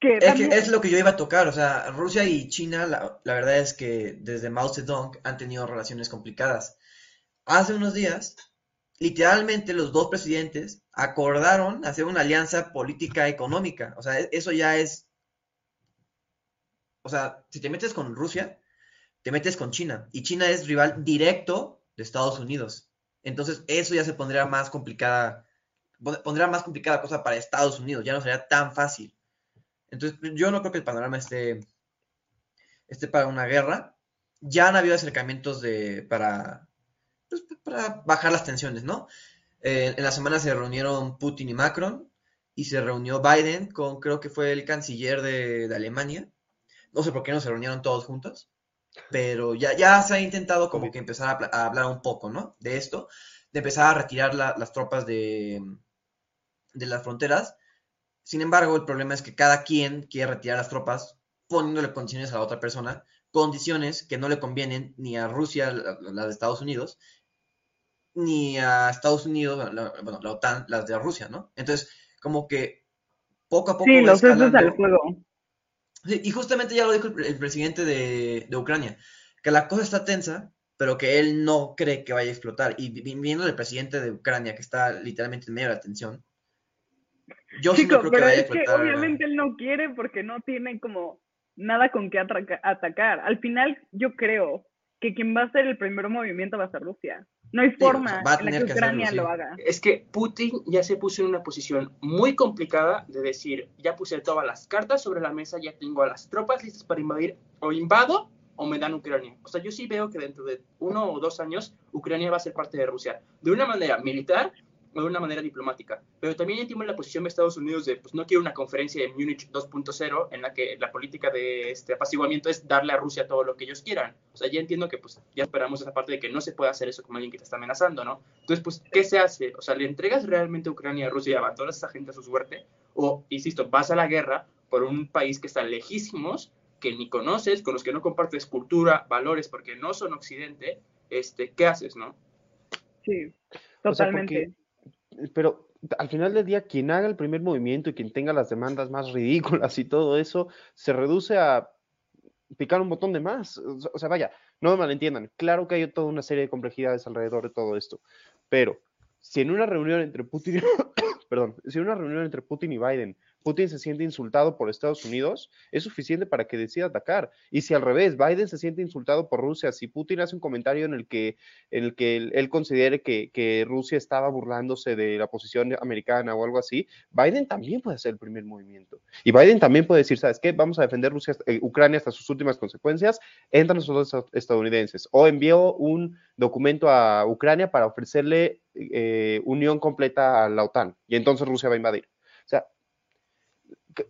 Que Es, que es lo que yo iba a tocar, o sea, Rusia y China, la, la verdad es que desde Mao Zedong han tenido relaciones complicadas. Hace unos días, literalmente los dos presidentes acordaron hacer una alianza política económica, o sea, e- eso ya es, o sea, si te metes con Rusia, te metes con China, y China es rival directo de Estados Unidos. Entonces, eso ya se pondría más complicada, pon- pondría más complicada cosa para Estados Unidos, ya no sería tan fácil. Entonces, yo no creo que el panorama esté, esté para una guerra. Ya han habido acercamientos de, para, pues, para bajar las tensiones, ¿no? Eh, en la semana se reunieron Putin y Macron y se reunió Biden con, creo que fue el canciller de Alemania. No sé por qué no se reunieron todos juntos, pero ya, ya se ha intentado como que empezar a, hablar un poco, ¿no? De esto, de empezar a retirar la- las tropas de, de las fronteras. Sin embargo, el problema es que cada quien quiere retirar las tropas poniéndole condiciones a la otra persona, condiciones que no le convienen ni a Rusia, la- las de Estados Unidos, ni a Estados Unidos, la, bueno, la OTAN, las de Rusia, ¿no? Entonces, como que poco a poco Sí, los al escalando. Sí, y justamente ya lo dijo el, el presidente de, de Ucrania, que la cosa está tensa pero que él no cree que vaya a explotar. Y viendo el presidente de Ucrania, que está literalmente en medio de la tensión, yo sí no creo que vaya a explotar. Que obviamente él no quiere porque no tiene como nada con qué atacar. Al final, yo creo que quien va a hacer el primer movimiento va a ser Rusia. No hay forma en la que Ucrania lo haga. Es que Putin ya se puso en una posición muy complicada de decir, ya puse todas las cartas sobre la mesa, ya tengo a las tropas listas para invadir, o invado o me dan Ucrania. O sea, yo sí veo que dentro de uno o dos años Ucrania va a ser parte de Rusia, de una manera militar de una manera diplomática. Pero también entiendo la posición de Estados Unidos de, pues no quiero una conferencia de Múnich 2.0 en la que la política de este apaciguamiento es darle a Rusia todo lo que ellos quieran. O sea, ya entiendo que pues ya esperamos esa parte de que no se puede hacer eso con alguien que te está amenazando, ¿no? Entonces, pues, ¿qué se hace? O sea, ¿le entregas realmente a Ucrania a Rusia y abandonas a esa gente a su suerte? O, insisto, vas a la guerra por un país que está lejísimos, que ni conoces, con los que no compartes cultura, valores, porque no son occidente, este, ¿qué haces, no? Sí, totalmente pero al final del día, quien haga el primer movimiento y quien tenga las demandas más ridículas y todo eso, se reduce a picar un botón de más. O sea, vaya, no me malentiendan. Claro que hay toda una serie de complejidades alrededor de todo esto, pero si en una reunión entre Putin, perdón, si en una reunión entre Putin y Biden Putin se siente insultado por Estados Unidos, es suficiente para que decida atacar. Y si al revés, Biden se siente insultado por Rusia, si Putin hace un comentario en el que, en el que él, considere que, Rusia estaba burlándose de la posición americana o algo así, Biden también puede hacer el primer movimiento. Y Biden también puede decir, ¿sabes qué? Vamos a defender Rusia, eh, Ucrania hasta sus últimas consecuencias, entran los soldados estadounidenses. O envió un documento a Ucrania para ofrecerle eh, unión completa a la OTAN. Y entonces Rusia va a invadir. O sea,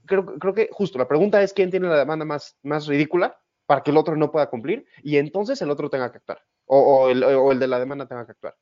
creo, creo que justo la pregunta es quién tiene la demanda más, más ridícula para que el otro no pueda cumplir y entonces el otro tenga que actuar o, el, o el, de la demanda tenga que actuar.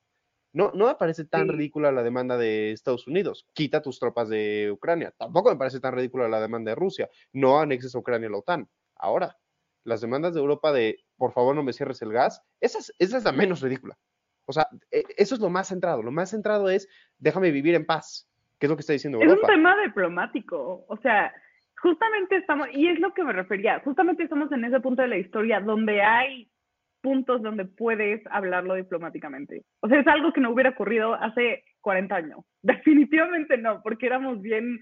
No, no me parece tan ridícula la demanda de Estados Unidos. Quita tus tropas de Ucrania. Tampoco me parece tan ridícula la demanda de Rusia. No anexes a Ucrania a la OTAN. Ahora, las demandas de Europa de por favor no me cierres el gas, esa es, esa es la menos ridícula. O sea, e, eso es lo más centrado. Lo más centrado es déjame vivir en paz. ¿Qué es lo que está diciendo Europa? Es un tema diplomático, o sea, justamente estamos, y es lo que me refería, justamente estamos en ese punto de la historia donde hay puntos donde puedes hablarlo diplomáticamente. O sea, es algo que no hubiera ocurrido hace 40 años. Definitivamente no, porque éramos bien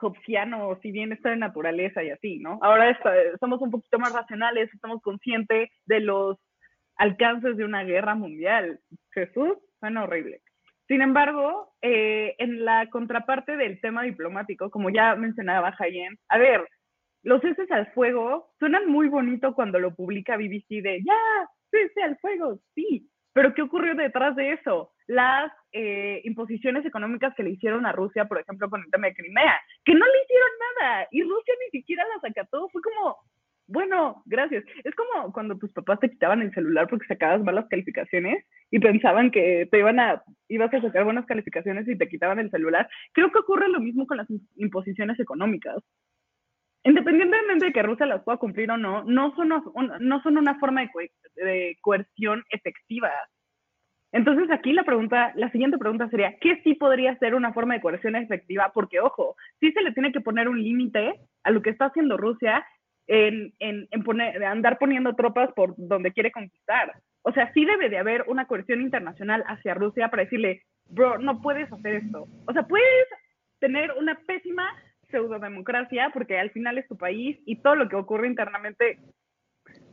hobbesianos y bien estar en naturaleza y así, ¿no? Ahora somos un poquito más racionales, estamos conscientes de los alcances de una guerra mundial. Jesús, suena horrible. Sin embargo, eh, en la contraparte del tema diplomático, como ya mencionaba Jayen, a ver, los cese al fuego suenan muy bonito cuando lo publica BBC de ya, cese al fuego, sí, pero ¿qué ocurrió detrás de eso? Las eh, imposiciones económicas que le hicieron a Rusia, por ejemplo, con el tema de Crimea, que no le hicieron nada y Rusia ni siquiera las acató, fue como, bueno, gracias. Es como cuando tus papás te quitaban el celular porque sacabas malas calificaciones y pensaban que te iban a, ibas a sacar buenas calificaciones y te quitaban el celular. Creo que ocurre lo mismo con las imposiciones económicas. Independientemente de que Rusia las pueda cumplir o no, no son, no son una forma de, de coerción efectiva. Entonces aquí la pregunta, la siguiente pregunta sería, ¿qué sí podría ser una forma de coerción efectiva? Porque ojo, sí se le tiene que poner un límite a lo que está haciendo Rusia en, en, en poner, andar poniendo tropas por donde quiere conquistar. O sea, sí debe de haber una coerción internacional hacia Rusia para decirle, bro, no puedes hacer esto. O sea, puedes tener una pésima pseudodemocracia porque al final es tu país y todo lo que ocurre internamente,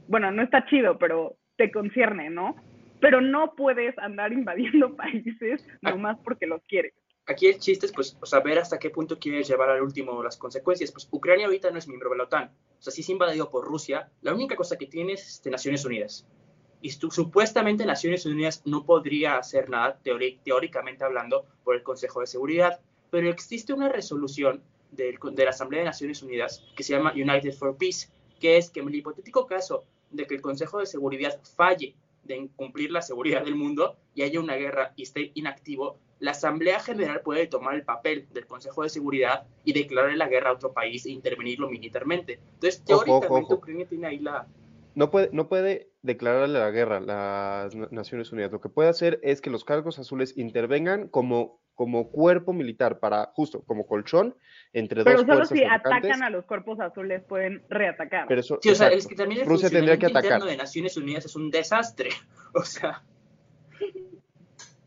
bueno, no está chido, pero te concierne, ¿no? Pero no puedes andar invadiendo países nomás porque los quieres aquí el chiste es, pues, saber hasta qué punto quieres llevar al último las consecuencias. Pues Ucrania ahorita no es miembro de la OTAN. O sea, si es invadido por Rusia, la única cosa que tiene es este, Naciones Unidas. Y supuestamente Naciones Unidas no podría hacer nada, teóricamente hablando, por el Consejo de Seguridad. Pero existe una resolución de la Asamblea de Naciones Unidas que se llama United for Peace, que es que en el hipotético caso de que el Consejo de Seguridad falle de cumplir la seguridad del mundo y haya una guerra y esté inactivo, la Asamblea General puede tomar el papel del Consejo de Seguridad y declarar la guerra a otro país e intervenirlo militarmente. Entonces, teóricamente, Ucrania tiene ahí la... No puede, no puede declararle la guerra a las Naciones Unidas. Lo que puede hacer es que los cargos azules intervengan como como cuerpo militar para, justo, como colchón, entre Pero dos solo fuerzas si atacantes. atacan a los cuerpos azules pueden reatacar. Pero eso, Sí, o sea, es que también el Rusia tendría que atacar. de Naciones Unidas es un desastre. O sea.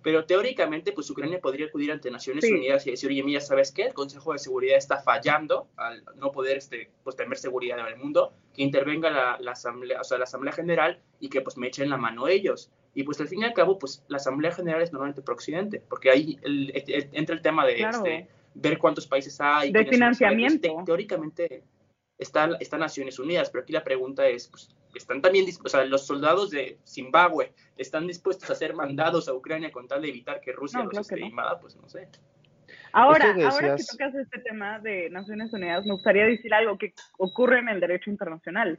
Pero teóricamente, pues Ucrania podría acudir ante Naciones Sí. Unidas y decir, oye, mira, ¿sabes qué? El Consejo de Seguridad está fallando al no poder este, pues, tener seguridad en el mundo, que intervenga la, la Asamblea, o sea, la Asamblea General y que pues me echen la mano ellos. Y pues al fin y al cabo, pues la Asamblea General es normalmente pro occidente, porque ahí el- el- entra el tema de Claro. este, ver cuántos países hay. De países. financiamiento. Te- teóricamente está, está Naciones Unidas, pero aquí la pregunta es, pues, ¿están también, o sea, los soldados de Zimbabue están dispuestos a ser mandados a Ucrania con tal de evitar que Rusia No, los esté no. invada? Pues no sé. Ahora, que ahora que decías- tocas este tema de Naciones Unidas, me gustaría decir algo que ocurre en el derecho internacional.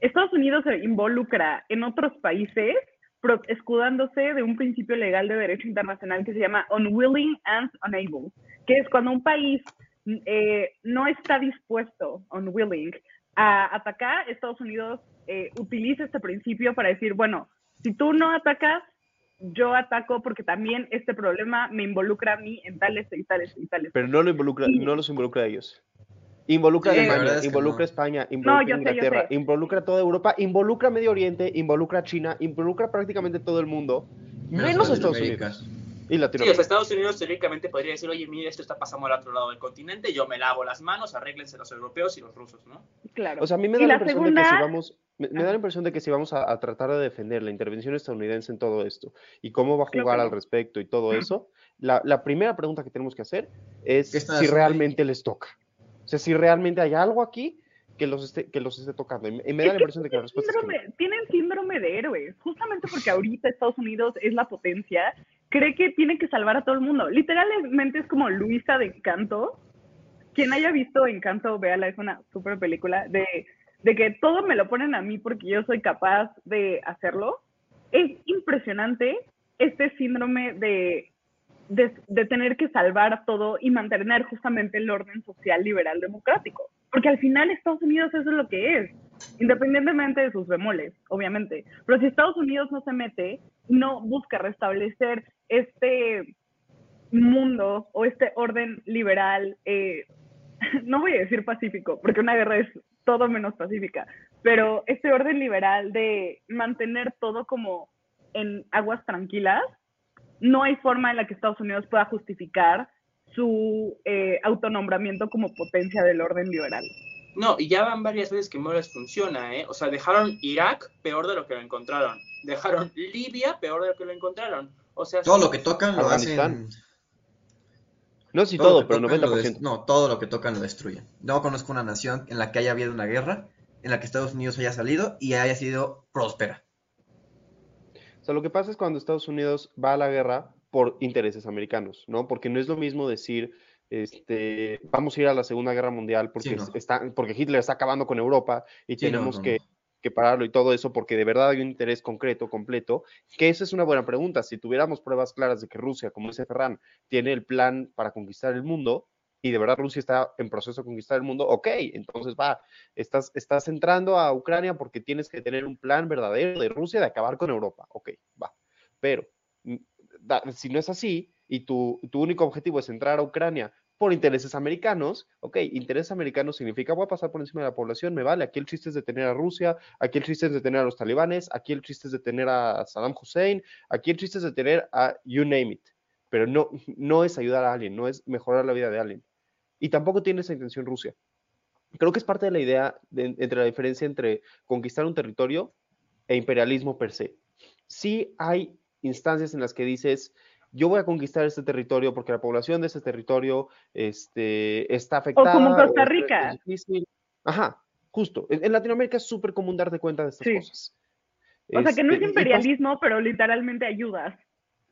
Estados Unidos se involucra en otros países pro- escudándose de un principio legal de derecho internacional que se llama unwilling and unable, que es cuando un país eh, no está dispuesto, unwilling, a atacar, Estados Unidos eh, utiliza este principio para decir, bueno, si tú no atacas, yo ataco porque también este problema me involucra a mí en tales y tales y tales. Pero no, lo involucra, Y- no los involucra a ellos. Involucra a Sí, Alemania, verdad es que involucra no. a España, involucra sé, yo Inglaterra, sé. involucra a toda Europa, involucra a Medio Oriente, involucra a China, involucra prácticamente todo el mundo, menos, a Estados. Unidos. Y Sí, o Latinoamérica. sea, Estados Unidos teóricamente podría decir, oye, mira, esto está pasando al otro lado del continente, yo me lavo las manos, arréglense los europeos y los rusos, ¿no? Claro. O sea, a mí me da la la impresión segunda- de que si vamos, me, me da la impresión de que si vamos a, a tratar de defender la intervención estadounidense en todo esto y cómo va a jugar que al respecto y todo eso, la, la primera pregunta que tenemos que hacer es ¿Qué están si realmente les toca. O sea, si realmente hay algo aquí que los esté, que los esté tocando. Y me, da la impresión de que la respuesta es que no. síndrome- tienen síndrome de héroes, justamente porque ahorita Estados Unidos es la potencia, cree que tiene que salvar a todo el mundo. Literalmente es como Luisa de Encanto. Quien haya visto Encanto, véala, es una super película de, de que todo me lo ponen a mí porque yo soy capaz de hacerlo. Es impresionante este síndrome de, de, de tener que salvar todo y mantener justamente el orden social liberal democrático. Porque al final Estados Unidos eso es lo que es, independientemente de sus bemoles, obviamente. Pero si Estados Unidos no se mete, no busca restablecer este mundo o este orden liberal, eh, no voy a decir pacífico, porque una guerra es todo menos pacífica, pero este orden liberal de mantener todo como en aguas tranquilas, no hay forma en la que Estados Unidos pueda justificar su eh, autonombramiento como potencia del orden liberal. No, y ya van varias veces que no les funciona, ¿eh? O sea, dejaron Irak peor de lo que lo encontraron. Dejaron Libia peor de lo que lo encontraron. O sea, Todo lo que tocan lo Afganistán. hacen. No si todo pero tocan lo 90%. des- No, todo lo que tocan lo destruyen. No conozco una nación en la que haya habido una guerra, en la que Estados Unidos haya salido y haya sido próspera. O sea, lo que pasa es cuando Estados Unidos va a la guerra por intereses americanos, ¿no? Porque no es lo mismo decir, este, vamos a ir a la Segunda Guerra Mundial porque, Sí, no. está, porque Hitler está acabando con Europa y Sí, tenemos no, que, no. que pararlo y todo eso porque de verdad hay un interés concreto, completo, que esa es una buena pregunta. Si tuviéramos pruebas claras de que Rusia, como dice Ferran, tiene el plan para conquistar el mundo y de verdad Rusia está en proceso de conquistar el mundo, ok, entonces va, estás, estás entrando a Ucrania porque tienes que tener un plan verdadero de Rusia de acabar con Europa, ok, va. Pero mm, si no es así y tu, tu único objetivo es entrar a Ucrania por intereses americanos, ok, intereses americanos significa voy a pasar por encima de la población, me vale, aquí el chiste es detener a Rusia, aquí el chiste es detener a los talibanes, aquí el chiste es detener a Saddam Hussein, aquí el chiste es detener a you name it, pero no, no es ayudar a alguien, no es mejorar la vida de alguien. Y tampoco tiene esa intención Rusia. Creo que es parte de la idea de- entre la diferencia entre conquistar un territorio e imperialismo per se. Sí hay instancias en las que dices, yo voy a conquistar este territorio porque la población de ese territorio este, está afectada. como Costa Rica. es difícil. Ajá, justo. En, en Latinoamérica es súper común darte cuenta de estas Sí. cosas. O sea, que no es Este, y pasa- imperialismo, pero literalmente ayudas.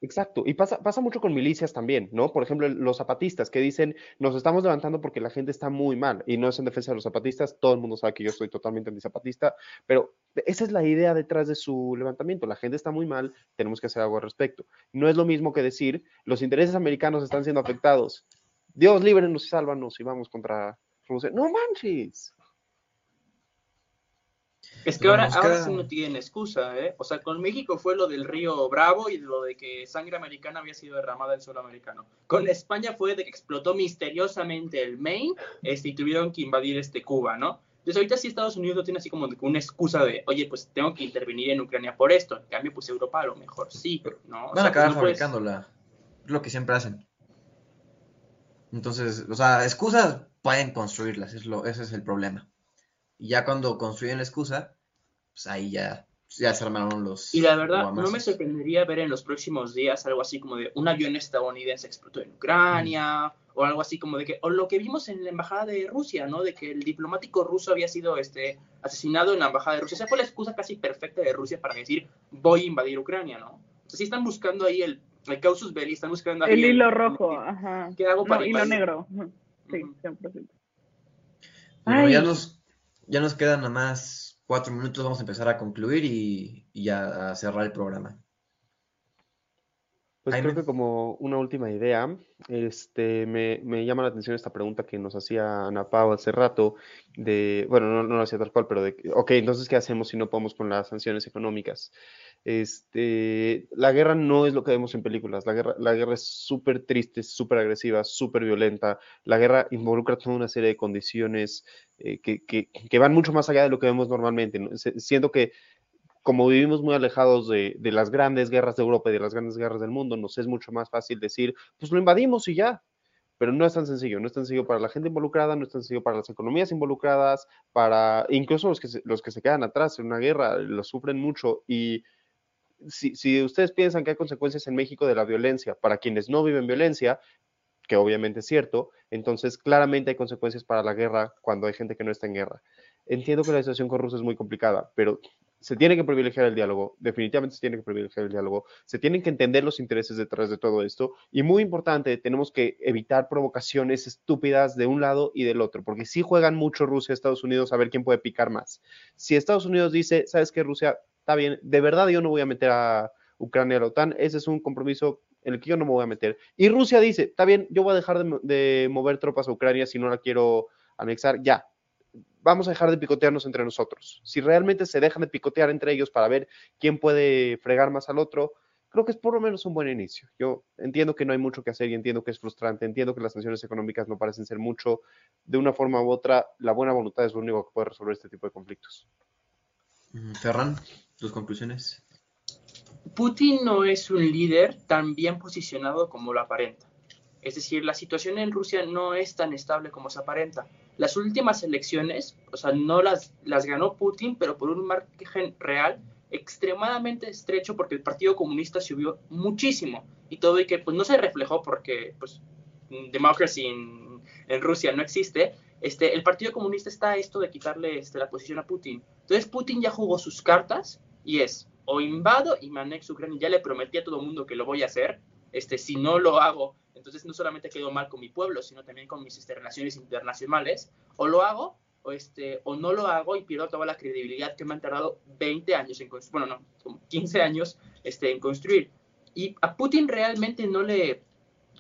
Exacto, y pasa, pasa mucho con milicias también, ¿no? Por ejemplo, los zapatistas que dicen, nos estamos levantando porque la gente está muy mal, y no es en defensa de los zapatistas, todo el mundo sabe que yo soy totalmente antizapatista, pero esa es la idea detrás de su levantamiento, la gente está muy mal, tenemos que hacer algo al respecto. No es lo mismo que decir, los intereses americanos están siendo afectados, Dios líbrenos y sálvanos y vamos contra Rusia. No manches. Es que ahora, ahora sí no tienen excusa, ¿eh? O sea, con México fue lo del río Bravo y lo de que sangre americana había sido derramada en suelo americano. Con España fue de que explotó misteriosamente el Maine este, y tuvieron que invadir este Cuba, ¿no? Entonces ahorita sí Estados Unidos no tiene así como una excusa de, oye, pues tengo que intervenir en Ucrania por esto. En cambio, pues Europa a lo mejor sí, ¿no? Van a acabar fabricándola. Es lo que siempre hacen. Entonces, o sea, excusas pueden construirlas, es lo, ese es el problema. Y ya cuando construyen la excusa, pues ahí ya, ya se armaron los... Y la verdad, no me sorprendería ver en los próximos días algo así como de un avión estadounidense explotó en Ucrania, o algo así como de que, o lo que vimos en la embajada de Rusia, ¿no? De que el diplomático ruso había sido este, asesinado en la embajada de Rusia. Esa fue la excusa casi perfecta de Rusia para decir, voy a invadir Ucrania, ¿no? Entonces sí están buscando ahí el, el causus belli, están buscando ahí el hilo rojo, ajá. ¿Qué hago para no, hilo negro. Sí, 100%. Bueno, ya nos ya nos quedan nada más cuatro minutos, vamos a empezar a concluir y, ya a cerrar el programa. Pues creo que como una última idea, este, me, me, llama la atención esta pregunta que nos hacía Ana Pau hace rato, de, bueno, no, no lo hacía tal cual, pero de, ok, entonces, ¿qué hacemos si no podemos con las sanciones económicas? Este, la guerra no es lo que vemos en películas. La guerra, la guerra es súper triste, súper agresiva, súper violenta. La guerra involucra toda una serie de condiciones eh, que, van mucho más allá de lo que vemos normalmente. Siendo que, como vivimos muy alejados de, de, las grandes guerras de Europa y de las grandes guerras del mundo, nos es mucho más fácil decir, pues lo invadimos y ya. Pero no es tan sencillo, no es tan sencillo para la gente involucrada, no es tan sencillo para las economías involucradas, para incluso los que se, los que se quedan atrás en una guerra, lo sufren mucho y si, ustedes piensan que hay consecuencias en México de la violencia para quienes no viven violencia, que obviamente es cierto, entonces claramente hay consecuencias para la guerra cuando hay gente que no está en guerra. Entiendo que la situación con Rusia es muy complicada, pero se tiene que privilegiar el diálogo, definitivamente se tiene que privilegiar el diálogo, se tienen que entender los intereses detrás de todo esto y muy importante, tenemos que evitar provocaciones estúpidas de un lado y del otro, porque si juegan mucho Rusia Estados Unidos a ver quién puede picar más. Si Estados Unidos dice, ¿sabes qué, Rusia? está bien, de verdad yo no voy a meter a Ucrania a la OTAN, ese es un compromiso en el que yo no me voy a meter. Y Rusia dice, está bien, yo voy a dejar de, mover tropas a Ucrania si no la quiero anexar, ya, vamos a dejar de picotearnos entre nosotros. Si realmente se dejan de picotear entre ellos para ver quién puede fregar más al otro, creo que es por lo menos un buen inicio. Yo entiendo que no hay mucho que hacer y entiendo que es frustrante, entiendo que las sanciones económicas no parecen ser mucho. De una forma u otra, la buena voluntad es lo único que puede resolver este tipo de conflictos. Ferran. ¿Tus conclusiones? Putin no es un líder tan bien posicionado como lo aparenta. Es decir, la situación en Rusia no es tan estable como se aparenta. Las últimas elecciones, o sea, no las, las ganó Putin, pero por un margen real extremadamente estrecho porque el Partido Comunista subió muchísimo y todo y que pues no se reflejó porque pues democracy en, Rusia no existe, este, el Partido Comunista está a esto de quitarle este, la posición a Putin. Entonces Putin ya jugó sus cartas y es o invado y me anexo Ucrania, ya le prometí a todo el mundo que lo voy a hacer, este, si no lo hago, entonces no solamente quedo mal con mi pueblo, sino también con mis este, relaciones internacionales, o lo hago o, este, o no lo hago y pierdo toda la credibilidad que me han tardado 20 años en construir, bueno, no, como 15 años este, en construir. Y a Putin realmente no le,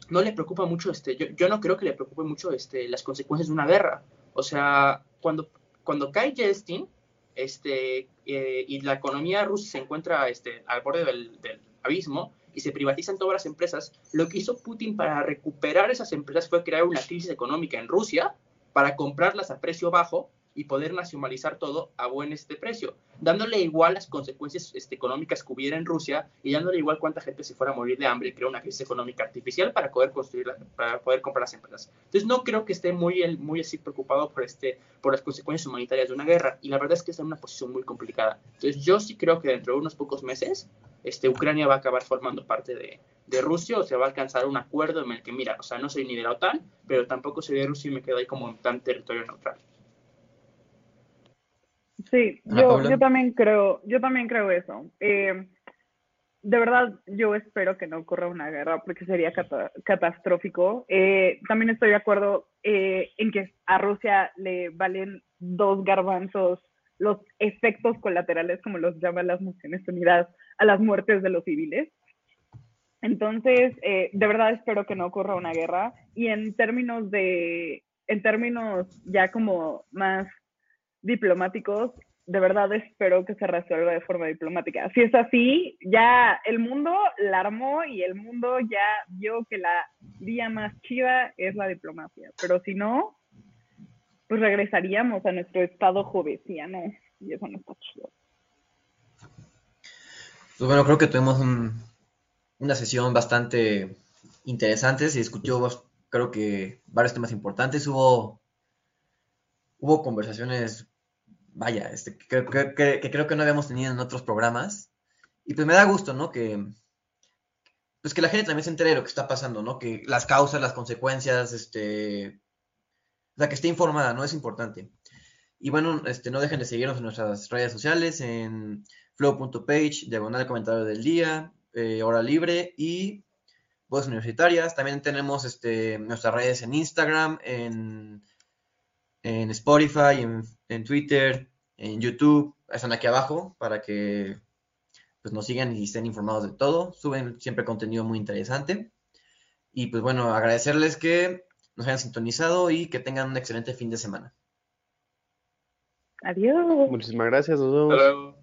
no le preocupa mucho, este, yo, yo no creo que le preocupe mucho este, las consecuencias de una guerra. O sea, cuando, cuando cae Yeltsin, este, eh, y la economía rusa se encuentra este, al borde del, abismo y se privatizan todas las empresas, lo que hizo Putin para recuperar esas empresas fue crear una crisis económica en Rusia para comprarlas a precio bajo y poder nacionalizar todo a buen este precio, dándole igual las consecuencias este, económicas que hubiera en Rusia y dándole igual cuánta gente se fuera a morir de hambre y crear una crisis económica artificial para poder construir, para poder comprar las empresas. Entonces no creo que esté muy, muy así preocupado por, este, por las consecuencias humanitarias de una guerra y la verdad es que está en una posición muy complicada. Entonces yo sí creo que dentro de unos pocos meses este, Ucrania va a acabar formando parte de, de Rusia o se va a alcanzar un acuerdo en el que, mira, o sea, no soy ni de la OTAN, pero tampoco soy de Rusia y me quedo ahí como en tan territorio neutral. Sí, yo, yo también creo, yo también creo eso. Eh, de verdad, yo espero que no ocurra una guerra porque sería catastrófico. Eh, también estoy de acuerdo eh, en que a Rusia le valen dos garbanzos los efectos colaterales, como los llaman las Naciones Unidas, a las muertes de los civiles. Entonces, de verdad espero que no ocurra una guerra. Y en términos de, en términos ya como más diplomáticos, de verdad espero que se resuelva de forma diplomática. Si es así, ya el mundo la armó y el mundo ya vio que la vía más chiva es la diplomacia. Pero si no, pues regresaríamos a nuestro estado jovesiano y eso no está chido. Pues bueno, creo que tuvimos una sesión bastante interesante, se discutió creo que varios temas importantes, hubo, hubo conversaciones vaya, este, que, creo que no habíamos tenido en otros programas. Y pues me da gusto, ¿no? Que, pues que la gente también se entere de lo que está pasando, ¿no? Que las causas, las consecuencias, este, o sea, que esté informada, ¿no? Es importante. Y bueno, este, no dejen de seguirnos en nuestras redes sociales, en flow.page, diagonal comentario del día, eh, hora libre y voces universitarias. También tenemos este, nuestras redes en Instagram, en, en Spotify, en en Twitter, en YouTube, están aquí abajo para que pues, nos sigan y estén informados de todo. Suben siempre contenido muy interesante. Y pues bueno, agradecerles que nos hayan sintonizado y que tengan un excelente fin de semana. Adiós. Muchísimas gracias, nos vemos.